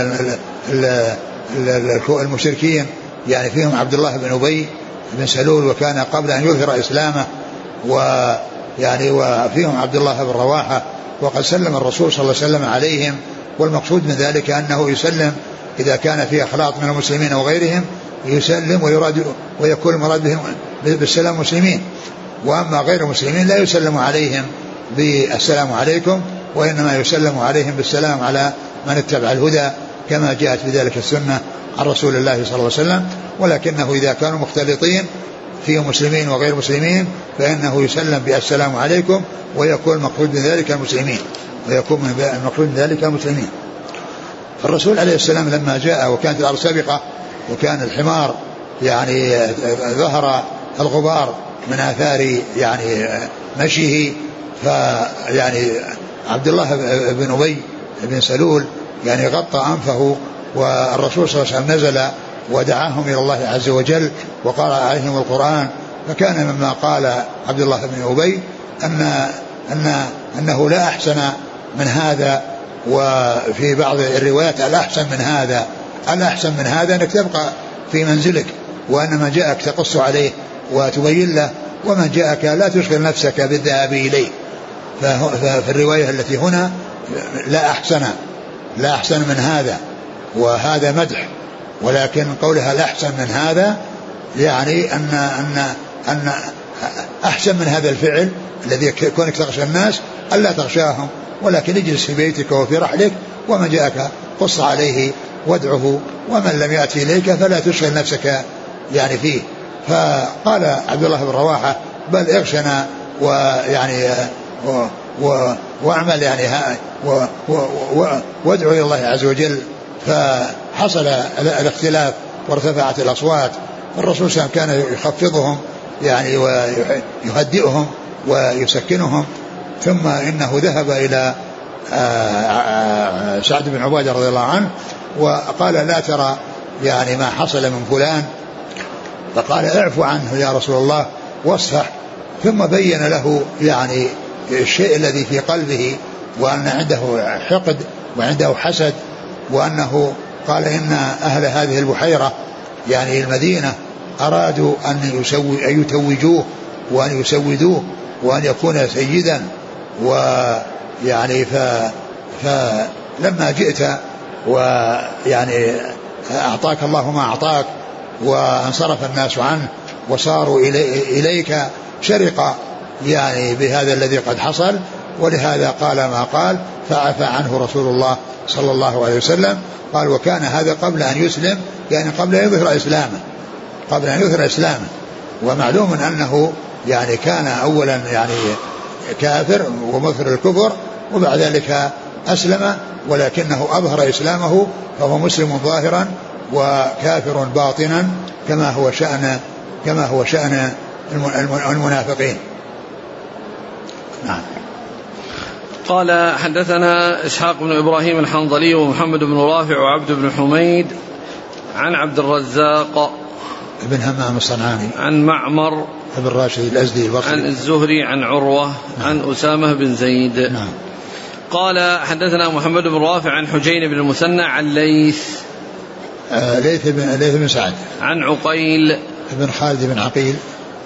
ال المشركين يعني فيهم عبد الله بن أبي بن سلول وكان قبل أن يظهر إسلامه ويعني وفيهم عبد الله بن رواحة وقد سلم الرسول صلى الله عليه وسلم عليهم والمقصود من ذلك أنه يسلم إذا كان في إخلاط من المسلمين وغيرهم يسلم ويراد ويكون المراد بهم بالسلام مسلمين وأما غير المسلمين لا يسلم عليهم. بالسلام عليكم. وإنما يسلم عليهم بالسلام على من اتبع الهدى كما جاءت بذلك السنة عن رسول الله صلى الله عليه وسلم. ولكنه إذا كانوا مختلطين فيهم مسلمين وغير مسلمين فإنه يسلم بالسلام عليكم ويكون المقصود من ذلك المسلمين ويكون المقصود من ذلك المسلمين. الرسول عليه السلام لما جاء وكانت الأرض سابقة وكان الحمار يعني ظهر الغبار من آثار يعني مشيه فيعني عبد الله بن أبي بن سلول يعني غطى أنفه والرسول صلى الله عليه وسلم نزل ودعاهم إلى الله عز وجل وقرأ عليهم القرآن. فكان مما قال عبد الله بن أبي أن أن أنه لا أحسن من هذا وفي بعض الروايات الأحسن من هذا الأحسن من هذا أنك تبقى في منزلك وأن ما جاءك تقص عليه وتبين له ومن جاءك لا تشغل نفسك بالذهاب إليه. ففي الرواية التي هنا لا أحسن لا أحسن من هذا وهذا مدح ولكن قولها لا أحسن من هذا يعني أن أن أن أحسن من هذا الفعل الذي كونك تخشى الناس ألا تخشاهم ولكن اجلس في بيتك وفي رحلك ومن جاءك قص عليه وادعه ومن لم يأتي إليك فلا تشغل نفسك يعني فيه. فقال عبد الله بن رواحة بل اغشنا ويعني و وأعمل يعني وادعو إلى الله عز وجل. فحصل الاختلاف وارتفعت الأصوات. الرسول صلى الله عليه وسلم كان يخفضهم يعني ويهدئهم ويسكنهم. ثم إنه ذهب إلى آه، سعد بن عبادة رضي الله عنه وقال لا ترى يعني ما حصل من فلان. فقال اعفو عنه يا رسول الله واصفح. ثم بين له يعني الشيء الذي في قلبه وأن عنده حقد وعنده حسد وأنه قال إن أهل هذه البحيرة يعني المدينة أرادوا أن أن يتوجوه وأن يسودوه وأن يكون سيدا ويعني ف فلما جئت ويعني أعطاك الله ما أعطاك وانصرف الناس عنه وصاروا إلي إليك شرق يعني بهذا الذي قد حصل ولهذا قال ما قال فعفى عنه رسول الله صلى الله عليه وسلم قال وكان هذا قبل أن يسلم يعني قبل أن يظهر إسلامه قبل أن يظهر إسلامه ومعلوم أنه يعني كان أولا يعني كافر ومظهر الكفر وبعد ذلك أسلم ولكنه أظهر إسلامه فهو مسلم ظاهرا وكافر باطنا كما هو شأن كما هو شأن المنافقين. نعم قال حدثنا إسحاق بن إبراهيم الحنظلي ومحمد بن رافع وعبد بن حميد عن عبد الرزاق بن همام الصنعاني. عن معمر بن راشد الأزدي البصري. عن الزهري عن عروة نعم. عن أسامة بن زيد. نعم. قال حدثنا محمد بن رافع عن حجين بن المثنى عن ليث. آه ليث بن ليث بن سعد. عن عقيل. بن خالد بن عقيل.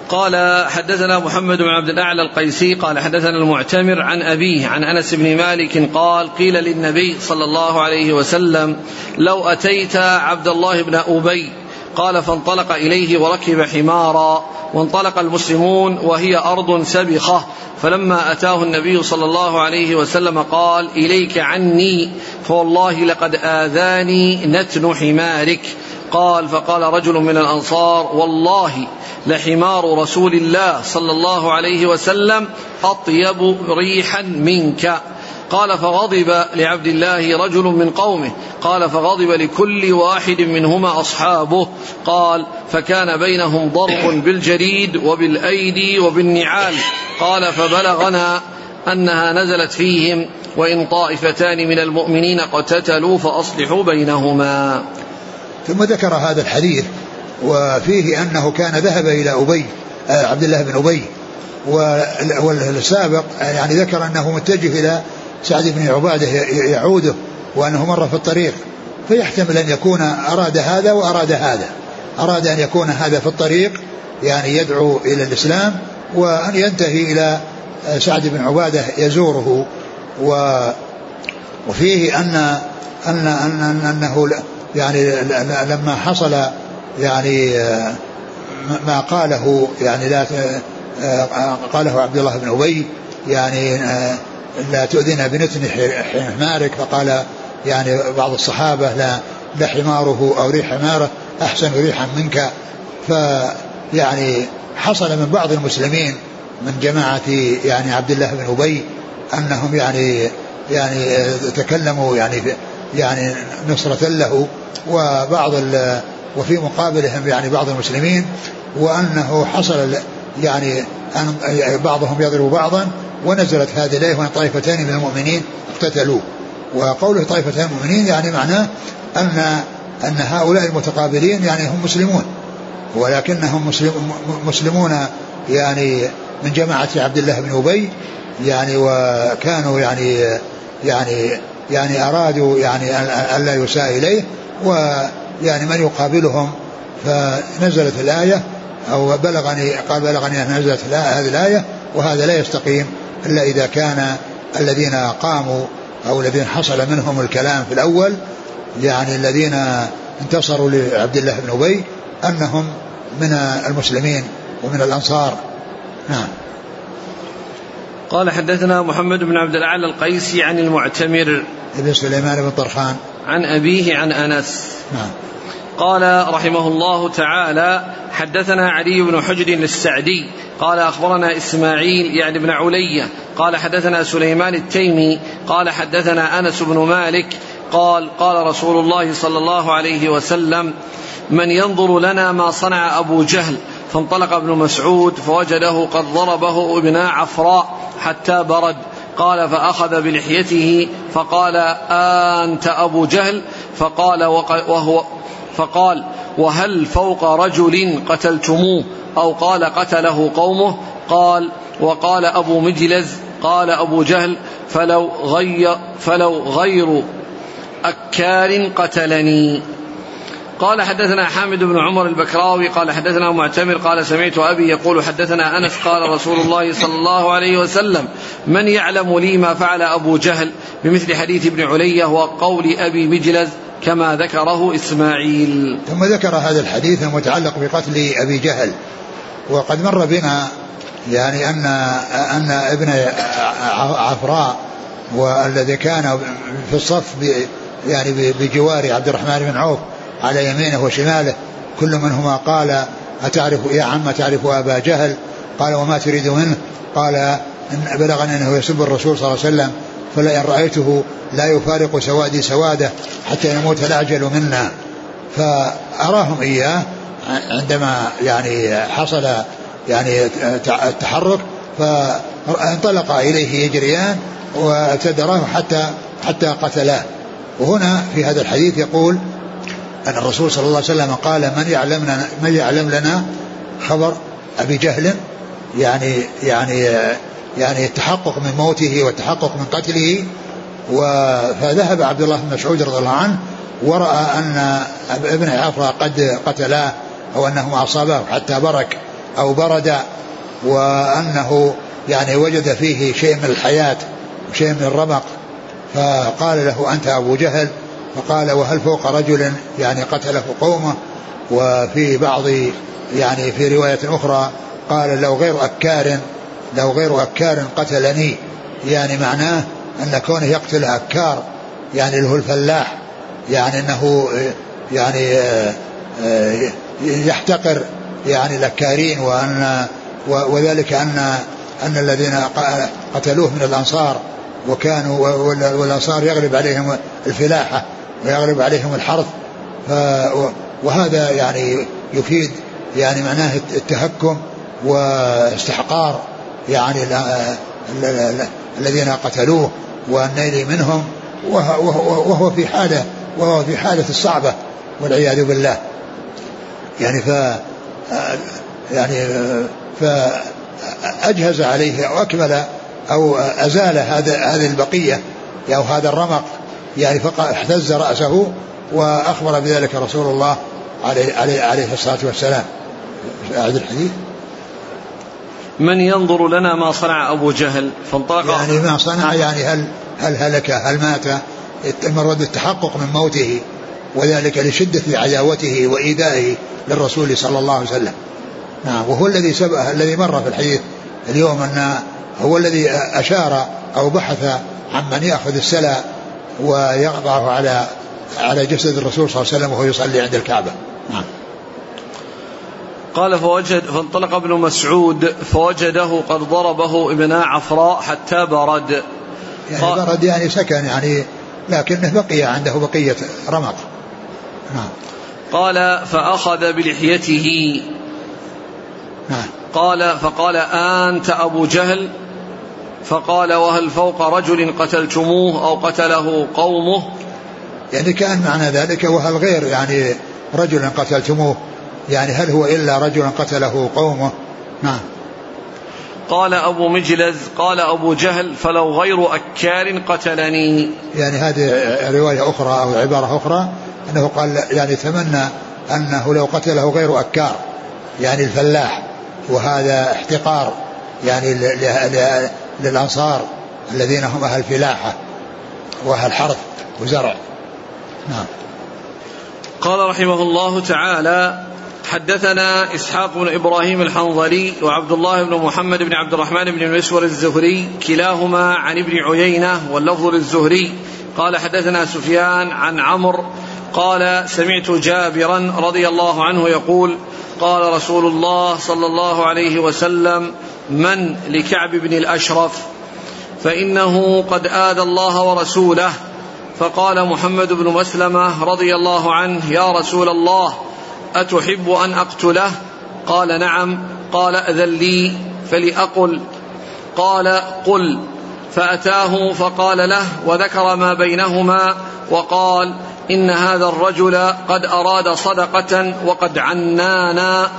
قال حدثنا محمد بن عبد الأعلى القيسي قال حدثنا المعتمر عن أبيه عن أنس بن مالك قال قيل للنبي صلى الله عليه وسلم لو أتيت عبد الله بن أبي قال فانطلق إليه وركب حمارا وانطلق المسلمون وهي أرض سبخة فلما أتاه النبي صلى الله عليه وسلم قال إليك عني فوالله لقد آذاني نتن حمارك قال فقال رجل من الأنصار والله لحمار رسول الله صلى الله عليه وسلم أطيب ريحا منك. قال فغضب لعبد الله رجل من قومه. قال فغضب لكل واحد منهما أصحابه. قال فكان بينهم ضرب بالجريد وبالأيدي وبالنعال. قال فبلغنا أنها نزلت فيهم وإن طائفتان من المؤمنين اقتتلوا فأصلحوا بينهما. ثم ذكر هذا الحديث. وفيه أنه كان ذهب إلى أبي آه، عبد الله بن أبي. والسابق يعني ذكر أنه متجه إلى سعد بن عبادة يعوده وأنه مر في الطريق. فيحتمل أن يكون أراد هذا وأراد هذا. أراد أن يكون هذا في الطريق يعني يدعو إلى الإسلام وأن ينتهي إلى آه، سعد بن عبادة يزوره. و وفيه أن أن أن أنه يعني لما حصل يعني آه، ما قاله يعني لا آه، قاله عبد الله بن أبي يعني آه، لا تؤذنا بنتن حمارك فقال يعني بعض الصحابة لا لا حماره أو ريح حماره أحسن ريحا منك. فيعني حصل من بعض المسلمين من جماعة يعني عبد الله بن أبي أنهم يعني يعني تكلموا يعني يعني نصرة له وبعض وفي مقابلهم يعني بعض المسلمين وأنه حصل يعني أن بعضهم يضرب بعضا ونزلت هذه الآية وأن طائفتان من المؤمنين اقتتلوا. وقوله طائفتان المؤمنين يعني معناه أن أن هؤلاء المتقابلين يعني هم مسلمون. ولكنهم مسلم مسلمون يعني من جماعة عبد الله بن أبي يعني وكانوا يعني يعني يعني أرادوا يعني ألا يساء إليه ويعني من يقابلهم فنزلت الآية أو بلغني قال بلغني أن نزلت هذه الآية وهذا لا يستقيم إلا إذا كان الذين قاموا أو الذين حصل منهم الكلام في الأول يعني الذين انتصروا لعبد الله بن أبي أنهم من المسلمين ومن الأنصار. نعم. قال حدثنا محمد بن عبد الأعلى القيسي عن المعتمر ابن سليمان بن طرخان. عن أبيه عن أنس. نعم. قال رحمه الله تعالى حدثنا علي بن حجر السعدي. قال أخبرنا إسماعيل يعني بن علية قال حدثنا سليمان التيمي. قال حدثنا أنس بن مالك. قال قال رسول الله صلى الله عليه وسلم من ينظر لنا ما صنع أبو جهل. فانطلق ابن مسعود فوجده قد ضربه ابن عفراء حتى برد. قال فأخذ بلحيته فقال أنت أبو جهل؟ فقال وهو فقال وهل فوق رجل قتلتموه أو قال قتله قومه؟ قال وقال أبو مجلز قال أبو جهل فلو غير, فلو غير أكار قتلني. قال حدثنا حامد بن عمر البكراوي قال حدثنا معتمر قال سمعت أبي يقول حدثنا أنس قال رسول الله صلى الله عليه وسلم من يعلم لي ما فعل أبو جهل بمثل حديث ابن علية وقول أبي مجلز كما ذكره إسماعيل. ثم ذكر هذا الحديث المتعلق بقتل أبي جهل وقد مر بنا يعني أن أن ابن عفراء والذي كان في الصف يعني بجوار عبد الرحمن بن عوف على يمينه وشماله. كل منهما قال أتعرف يا عم تعرف أبا جهل؟ قال وما تريد منه؟ قال إن بلغني أنه يسب الرسول صلى الله عليه وسلم فلئن رأيته لا يفارق سوادي سوادة حتى يموت الأعجل منا. فأراهم إياه عندما يعني حصل يعني التحرك فانطلق إليه يجريان وابتدراه حتى حتى قتلاه وهنا في هذا الحديث يقول أن الرسول صلى الله عليه وسلم قال من يعلم لنا من يعلم لنا خبر أبي جهل؟ يعني يعني يعني التحقق من موته والتحقق من قتله فذهب عبد الله بن مسعود رضي الله عنه ورأى أن ابن عفرة قد قتلاه أو أنه أصابه حتى برك أو برد وأنه يعني وجد فيه شيء من الحياة وشيء من الرمق. فقال له أنت أبو جهل؟ فقال وهل فوق رجل يعني قتله قومه؟ وفي بعض يعني في رواية أخرى قال لو غير أكار لو غير أكار قتلني. يعني معناه أن كونه يقتل أكار يعني هو الفلاح يعني أنه يعني يحتقر يعني الأكارين وأن وذلك أن أن الذين قتلوه من الأنصار وكانوا والأنصار يغلب عليهم الفلاحة. ويغلب عليهم الحرث. وهذا يعني يفيد يعني معناه التهكم واستحقار يعني الذين قتلوه والنيل منهم وهو في حالة وهو في حالة الصعبة والعياذ بالله. يعني ف يعني فأجهز عليه أو أكمل أو أزال هذا هذه البقية أو هذا الرمق يعني اهتز رأسه وأخبر بذلك رسول الله عليه, عليه, عليه الصلاة والسلام. أعد الحديث؟ من ينظر لنا ما صنع أبو جهل؟ فانطلق. يعني ما صنع يعني هل هل هلك هل مات؟ المراد التحقق من موته وذلك لشدة عداوته وإيذائه للرسول صلى الله عليه وسلم. نعم وهو الذي سبق الذي مر في الحديث اليوم أن هو الذي أشار أو بحث عن من يأخذ السلا ويقطعه على على جسد الرسول صلى الله عليه وسلم وهو يصلي عند الكعبة. نعم. قال فوجد فانطلق ابن مسعود فوجده قد ضربه ابن عفراء حتى برد. يعني برد يعني سكن يعني لكنه بقي عنده بقية رمق. نعم. قال فأخذ بلحيته. نعم. قال فقال أنت أبو جهل؟ فقال وهل فوق رجل قتلتموه أو قتله قومه؟ يعني كأن معنى ذلك وهل غير يعني رجل قتلتموه؟ يعني هل هو إلا رجل قتله قومه؟ نعم. قال أبو مجلز قال أبو جهل فلو غير أكار قتلني. يعني هذه رواية أخرى أو عبارة أخرى أنه قال يعني تمنى أنه لو قتله غير أكار يعني الفلاح وهذا احتقار يعني للأنصار الذين هم أهل فلاحة وأهل حرث وزرع. نعم. قال رحمه الله تعالى حدثنا إسحاق بن إبراهيم الحنظلي وعبد الله بن محمد بن عبد الرحمن بن المسور الزهري كلاهما عن ابن عيينة واللفظ للزهري. قال حدثنا سفيان عن عمرو قال سمعت جابرا رضي الله عنه يقول قال رسول الله صلى الله عليه وسلم من لكعب بن الأشرف فإنه قد آذى الله ورسوله فقال محمد بن مسلمة رضي الله عنه يا رسول الله أتحب أن أقتله؟ قال نعم. قال أذن لي فلاقل قال قل. فأتاه فقال له وذكر ما بينهما وقال إن هذا الرجل قد أراد صدقة وقد عنانا.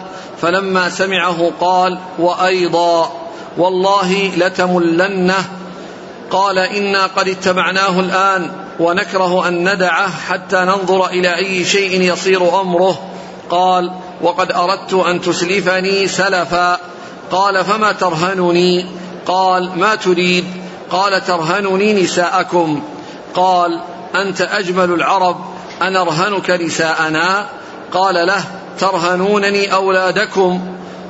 فلما سمعه قال وأيضا والله لتملنه. قال إنا قد اتبعناه الآن ونكره أن ندعه حتى ننظر إلى أي شيء يصير أمره. قال وقد أردت أن تسلفني سلفا. قال فما ترهنني؟ قال ما تريد؟ قال ترهنني نساءكم. قال أنت أجمل العرب انرهنك نساءنا. قال له ترهنونني أولادكم؟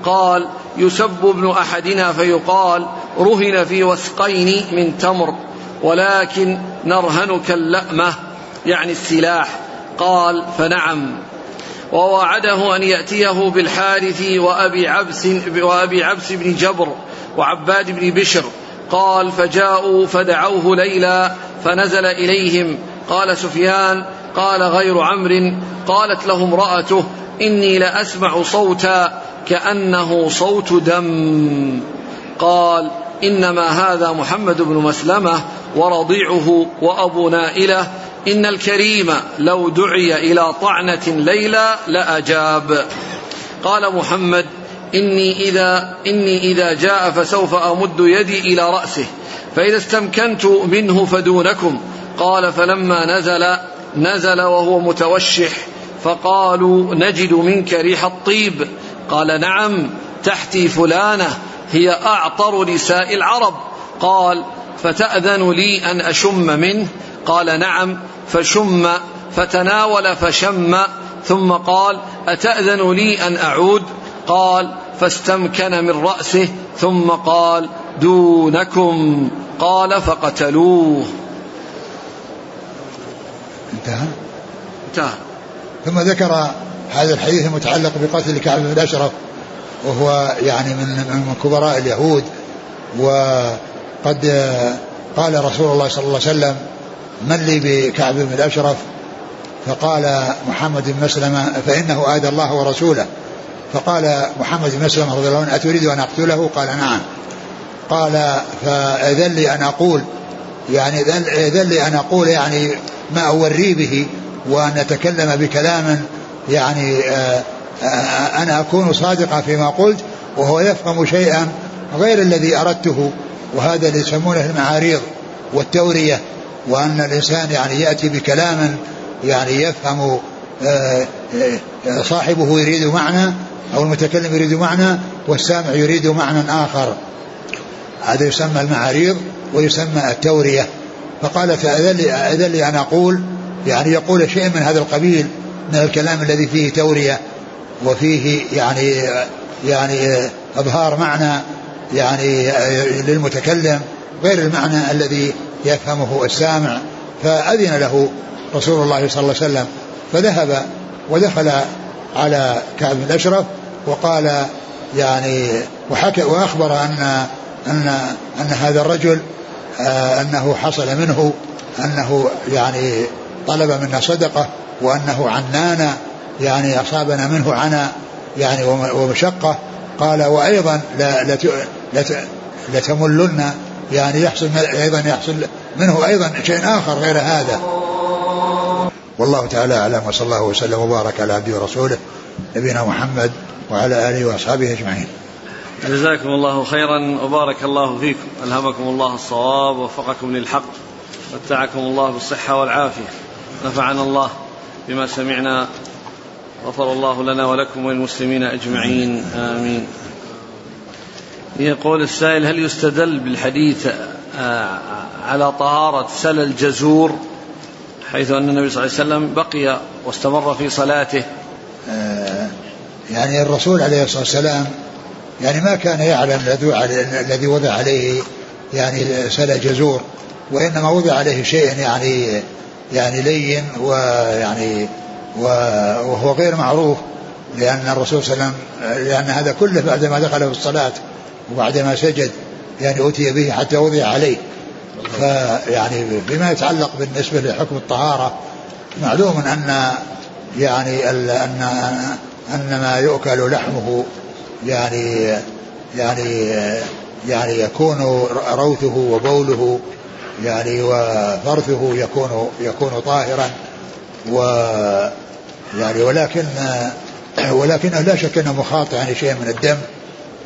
قال يسب ابن أحدنا فيقال رهن في وثقين من تمر ولكن نرهنك اللأمة يعني السلاح. قال فنعم. ووعده أن يأتيه بالحارث وأبي عبس وأبي عبس بن جبر وعباد بن بشر قال فجاءوا فدعوه ليلا فنزل إليهم. قال سفيان قال غير عمرو قالت له امرأته إني لأسمع صوتا كأنه صوت دم. قال إنما هذا محمد بن مسلمة ورضيعه وأبو نائلة إن الكريم لو دعي إلى طعنة ليلى لأجاب. قال محمد إني إذا إني إذا جاء فسوف أمد يدي إلى رأسه فإذا استمكنت منه فدونكم. قال فلما نزل نزل وهو متوشح فقالوا نجد منك ريح الطيب. قال نعم تحتي فلانة هي أعطر نساء العرب. قال فتأذن لي أن أشم منه. قال نعم فشم فتناول فشم ثم قال أتأذن لي أن أعود؟ قال فاستمكن من رأسه ثم قال دونكم قال فقتلوه. انتهى؟ انتهى. ثم ذكر هذا الحديث المتعلق بقتل كعب بن الأشرف وهو يعني من من كبراء اليهود وقد قال رسول الله صلى الله عليه وسلم من لي بكعب بن الأشرف؟ فقال محمد بن مسلمة فإنه آذى الله ورسوله. فقال محمد بن مسلمه رضي الله عنه أتريد أن أقتله؟ قال نعم قال فإذن لي أن أقول يعني اذن لي أن أقول يعني ما اوري به وأن أتكلم بكلام يعني آه أنا أكون صادقا فيما قلت وهو يفهم شيئا غير الذي أردته وهذا اللي يسمونه المعاريض والتورية وأن الإنسان يعني يأتي بكلام يعني يفهم آه، آه، صاحبه يريد معنى أو المتكلم يريد معنى والسامع يريد معنى آخر. هذا يسمى المعاريض ويسمى التورية. فقال فأذن لي أن أقول يعني يقول شيء من هذا القبيل من الكلام الذي فيه تورية وفيه يعني يعني إظهار معنى يعني للمتكلم غير المعنى الذي يفهمه السامع. فأذن له رسول الله صلى الله عليه وسلم. فذهب ودخل على كعب بن الأشرف وقال يعني وحكى وأخبر أن أن أن هذا الرجل آه أنه حصل منه أنه يعني طلب منا صدقة وأنه عنانا يعني أصابنا منه عنا يعني ومشقة. قال وأيضا لتملن يعني يحصل أيضا يحصل منه أيضا شيء آخر غير هذا. والله تعالى أعلم وصلى الله وسلم وبارك على عبده ورسوله نبينا محمد وعلى آله وأصحابه أجمعين. جزاكم الله خيرا وبارك الله فيكم. ألهمكم الله الصواب ووفقكم للحق متعكم الله بالصحة والعافية. نفعنا الله بما سمعنا غفر الله لنا ولكم وللمسلمين أجمعين. آمين. يقول السائل هل يستدل بالحديث آه، على طهارة سل الجزور؟ حيث أن النبي صلى الله عليه وسلم بقي واستمر في صلاته. آه، يعني الرسول عليه الصلاة والسلام يعني ما كان يعلم الذي وضع عليه يعني سل جزور وإنما وضع عليه شيء يعني يعني لين ويعني وهو غير معروف لأن الرسول صلى الله عليه وسلم لأن هذا كله بعدما دخل في الصلاة وبعدما سجد يعني أتي به حتى وضع عليه. فيعني بما يتعلق بالنسبة لحكم الطهارة معلوم أن يعني أن أن ما يؤكل لحمه يعني يعني يعني يكون روثه وبوله يعني وفرثه يكون يكون طاهرا و يعني ولكن ولكنه لا شك أنه مخاطئ يعني شيء من الدم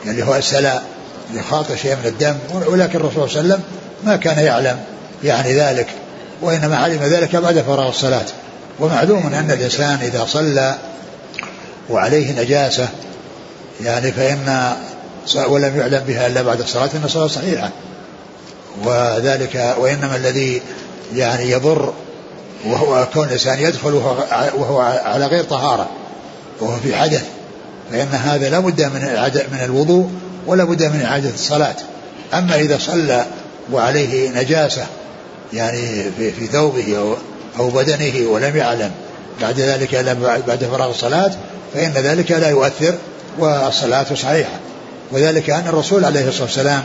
يعني هو السلاء يخاطئ شيء من الدم ولكن الرسول صلى الله عليه وسلم ما كان يعلم يعني ذلك وإنما علم ذلك بعد فراغ الصلاة. ومعلوم أن الإنسان إذا صلى وعليه نجاسة يعني فإن ولم يعلم بها إلا بعد الصلاة إن الصلاة صحيحة. وذلك وإنما الذي يعني يضر وهو كون الإنسان يدخل وهو, على غير طهارة وهو في حدث فإن هذا لا بد من من الوضوء ولا بد من إعادة الصلاة. أما إذا صلى وعليه نجاسة يعني في, في ثوبه أو, أو بدنه ولم يعلم. بعد ذلك بعد فراغ الصلاة فإن ذلك لا يؤثر والصلاة صحيحة. وذلك أن الرسول عليه الصلاة والسلام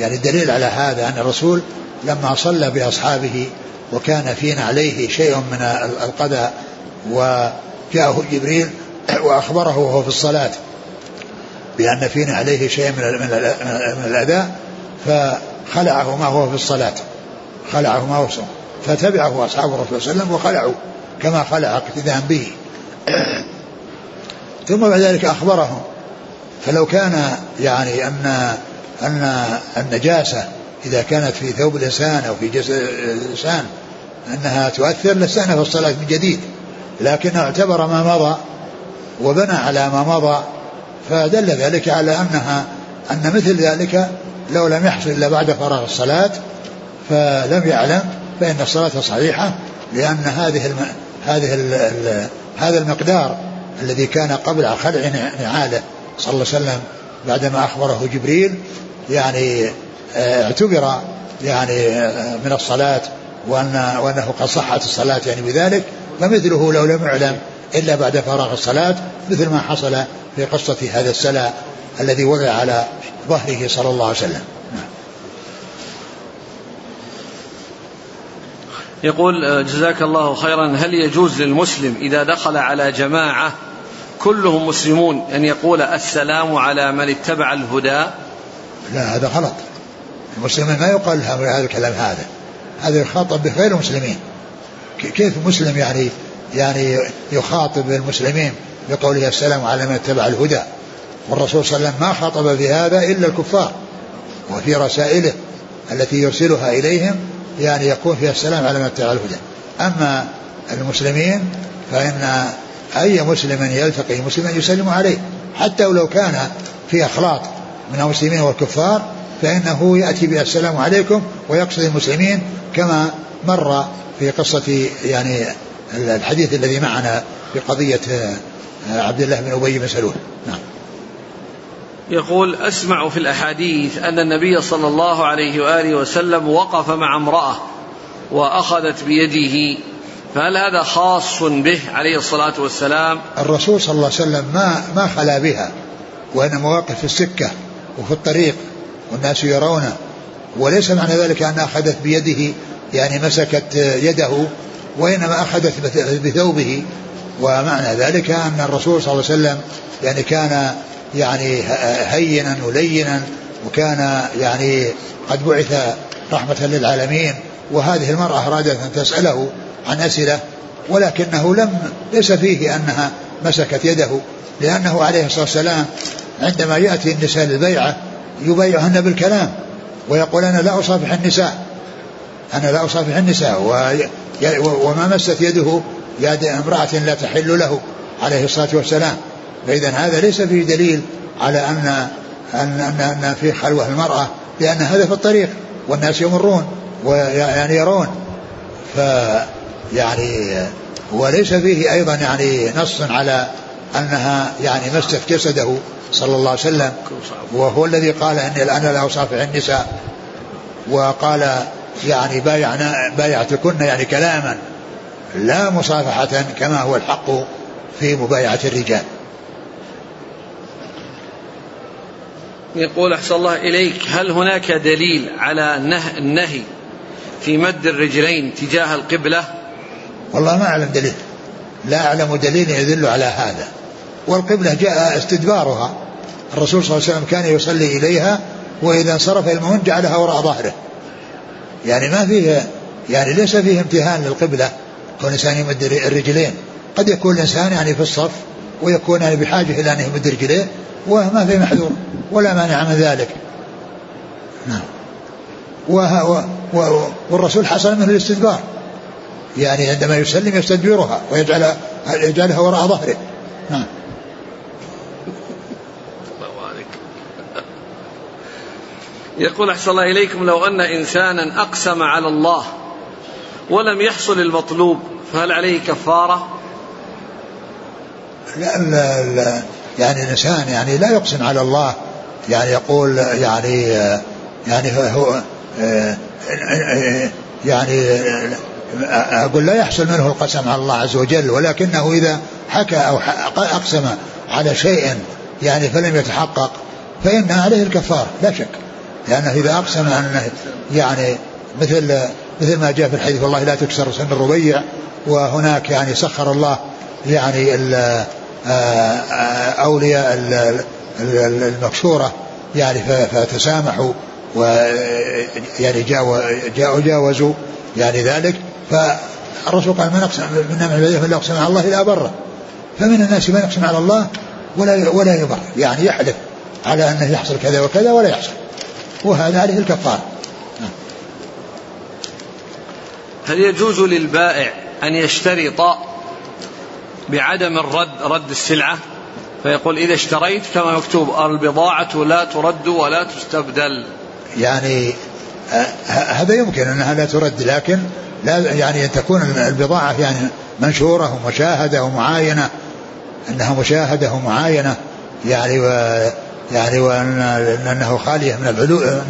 يعني الدليل على هذا أن الرسول لما صلى بأصحابه وكان في عليه شيء من القدى وجاءه جبريل وأخبره وهو في الصلاة بأن في عليه شيء من الأذى فخلعه ما هو في الصلاة خلعه ما هو في فتبعه أصحاب الرسول صلى الله عليه وسلم وخلعوا كما خلع اقتداء به. ثم بعد ذلك أخبرهم. فلو كان يعني أن أن النجاسة إذا كانت في ثوب الإنسان أو في جسد الإنسان أنها تؤثر لاستأنف الصلاة من جديد. لكنه اعتبر ما مضى وبنى على ما مضى فدل ذلك على أنها أن مثل ذلك لو لم يحصل إلا بعد فراغ الصلاة فلم يعلم فإن الصلاة صحيحة لأن هذه الم... هذه ال... ال... هذا المقدار الذي كان قبل خلع نعاله صلى الله عليه وسلم بعدما أخبره جبريل يعني آه، اعتبر يعني آه، من الصلاة وأن وأنه قد صحت الصلاة يعني بذلك فمثله لو لم يعلم إلا بعد فراغ الصلاة مثل ما حصل في قصة هذا السلا الذي وضع على ظهره صلى الله عليه وسلم. يقول آه، جزاك الله خيرا. هل يجوز للمسلم إذا دخل على جماعة كلهم مسلمون أن يقول السلام على من اتبع الهدى؟ لا هذا غلط. المسلمين ما يقال لهم هذا الكلام هذا. هذا يخاطب بغير المسلمين. كيف مسلم يعني يعني يخاطب المسلمين بقوله السلام على من اتبع الهدى؟ والرسول صلى الله عليه وسلم ما خاطب بهذا إلا الكفار وفي رسائله التي يرسلها إليهم يعني يكون فيها السلام على من اتبع الهدى. أما المسلمين فإن أي مسلم يلتقي مسلما يسلم عليه. حتى ولو كان في أخلاط من المسلمين والكفار فإنه يأتي بالسلام عليكم ويقصد المسلمين كما مر في قصة يعني الحديث الذي معنا في قضية عبد الله بن أبي بن سلول نعم. يقول أسمع في الأحاديث أن النبي صلى الله عليه وآله وسلم وقف مع امرأة وأخذت بيده فهل هذا خاص به عليه الصلاة والسلام؟ الرسول صلى الله عليه وسلم ما ما خلا بها وإنما واقف في السكة وفي الطريق والناس يرونه وليس معنى ذلك أن أخذت بيده يعني مسكت يده وإنما أخذت بثوبه ومعنى ذلك أن الرسول صلى الله عليه وسلم يعني كان يعني هينا ولينا وكان يعني قد بعث رحمة للعالمين وهذه المرأة أرادت أن تسأله عن أسئلة ولكنه لم ليس فيه أنها مسكت يده لأنه عليه الصلاة والسلام عندما يأتي النساء للبيعة يبايعهن بالكلام ويقول أنا لا أصافح النساء أنا لا أصافح النساء وما مست يده يد امرأة لا تحل له عليه الصلاة والسلام. فإذا هذا ليس فيه دليل على أن أن أن, أن في خلوة المرأة لأن هذا في الطريق والناس يمرون ويعني يرون. ف يعني وليس فيه أيضا يعني نص على أنها يعني مست جسده صلى الله عليه وسلم. وهو الذي قال إني الآن لا أصافح النساء. وقال يعني بايعنا بايعتكن يعني كلاما. لا مصافحة كما هو الحق في مبايعة الرجال. يقول أحسن الله إليك هل هناك دليل على النهي في مد الرجلين تجاه القبلة؟ والله ما أعلم دليل. لا أعلم دليل يدل على هذا. والقبلة جاء استدبارها. الرسول صلى الله عليه وسلم كان يصلي إليها وإذا انصرف المهم جعلها وراء ظهره. يعني ما فيه يعني ليس فيه امتهان للقبلة كون الإنسان يمد الرجلين. قد يكون الإنسان يعني في الصف ويكون يعني بحاجة إلى أن يمد رجليه وما في محذور ولا مانع من ذلك. نعم. والرسول حصل منه الاستدبار. يعني عندما يسلم يستدبرها ويجعلها يجعلها وراء ظهره. نعم. يقول أحسن الله إليكم لو أن إنسانا أقسم على الله ولم يحصل المطلوب فهل عليه كفارة؟ لا يعني الإنسان يعني لا يقسم على الله. يعني يقول يعني يعني هو يعني أقول لا يحصل منه القسم على الله عز وجل ولكنه إذا حكى أو أقسم على شيء يعني فلم يتحقق فإن عليه الكفارة لا شك. لأنه إذا أقسم أنه يعني مثل مثل ما جاء في الحديث والله لا تكسر سن الربيع وهناك يعني سخر الله يعني أولياء المكسورة يعني فتسامحوا ويعني جاءوا جاوزوا يعني ذلك. فالرسول قال من اقسم من نعم عباده فلا أقسم على الله الا بره فمن الناس من يقسم على الله ولا ولا يبر يعني يحلف على أنه يحصل كذا وكذا ولا يحصل. وهذا عليه الكفارة. هل يجوز للبائع أن يشترط بعدم الرد رد السلعة. فيقول إذا اشتريت كما مكتوب البضاعة لا ترد ولا تستبدل. يعني آه، هذا يمكن أنها لا ترد لكن لا يعني أن تكون البضاعة يعني منشورة ومشاهدة ومعاينة أنها مشاهدة ومعاينة يعني و يعني وانه خالية من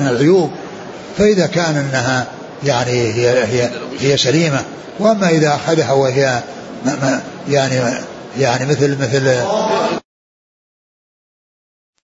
من العيوب. فإذا كان أنها يعني هي هي هي سليمة. وأما إذا أخذها وهي يعني يعني مثل مثل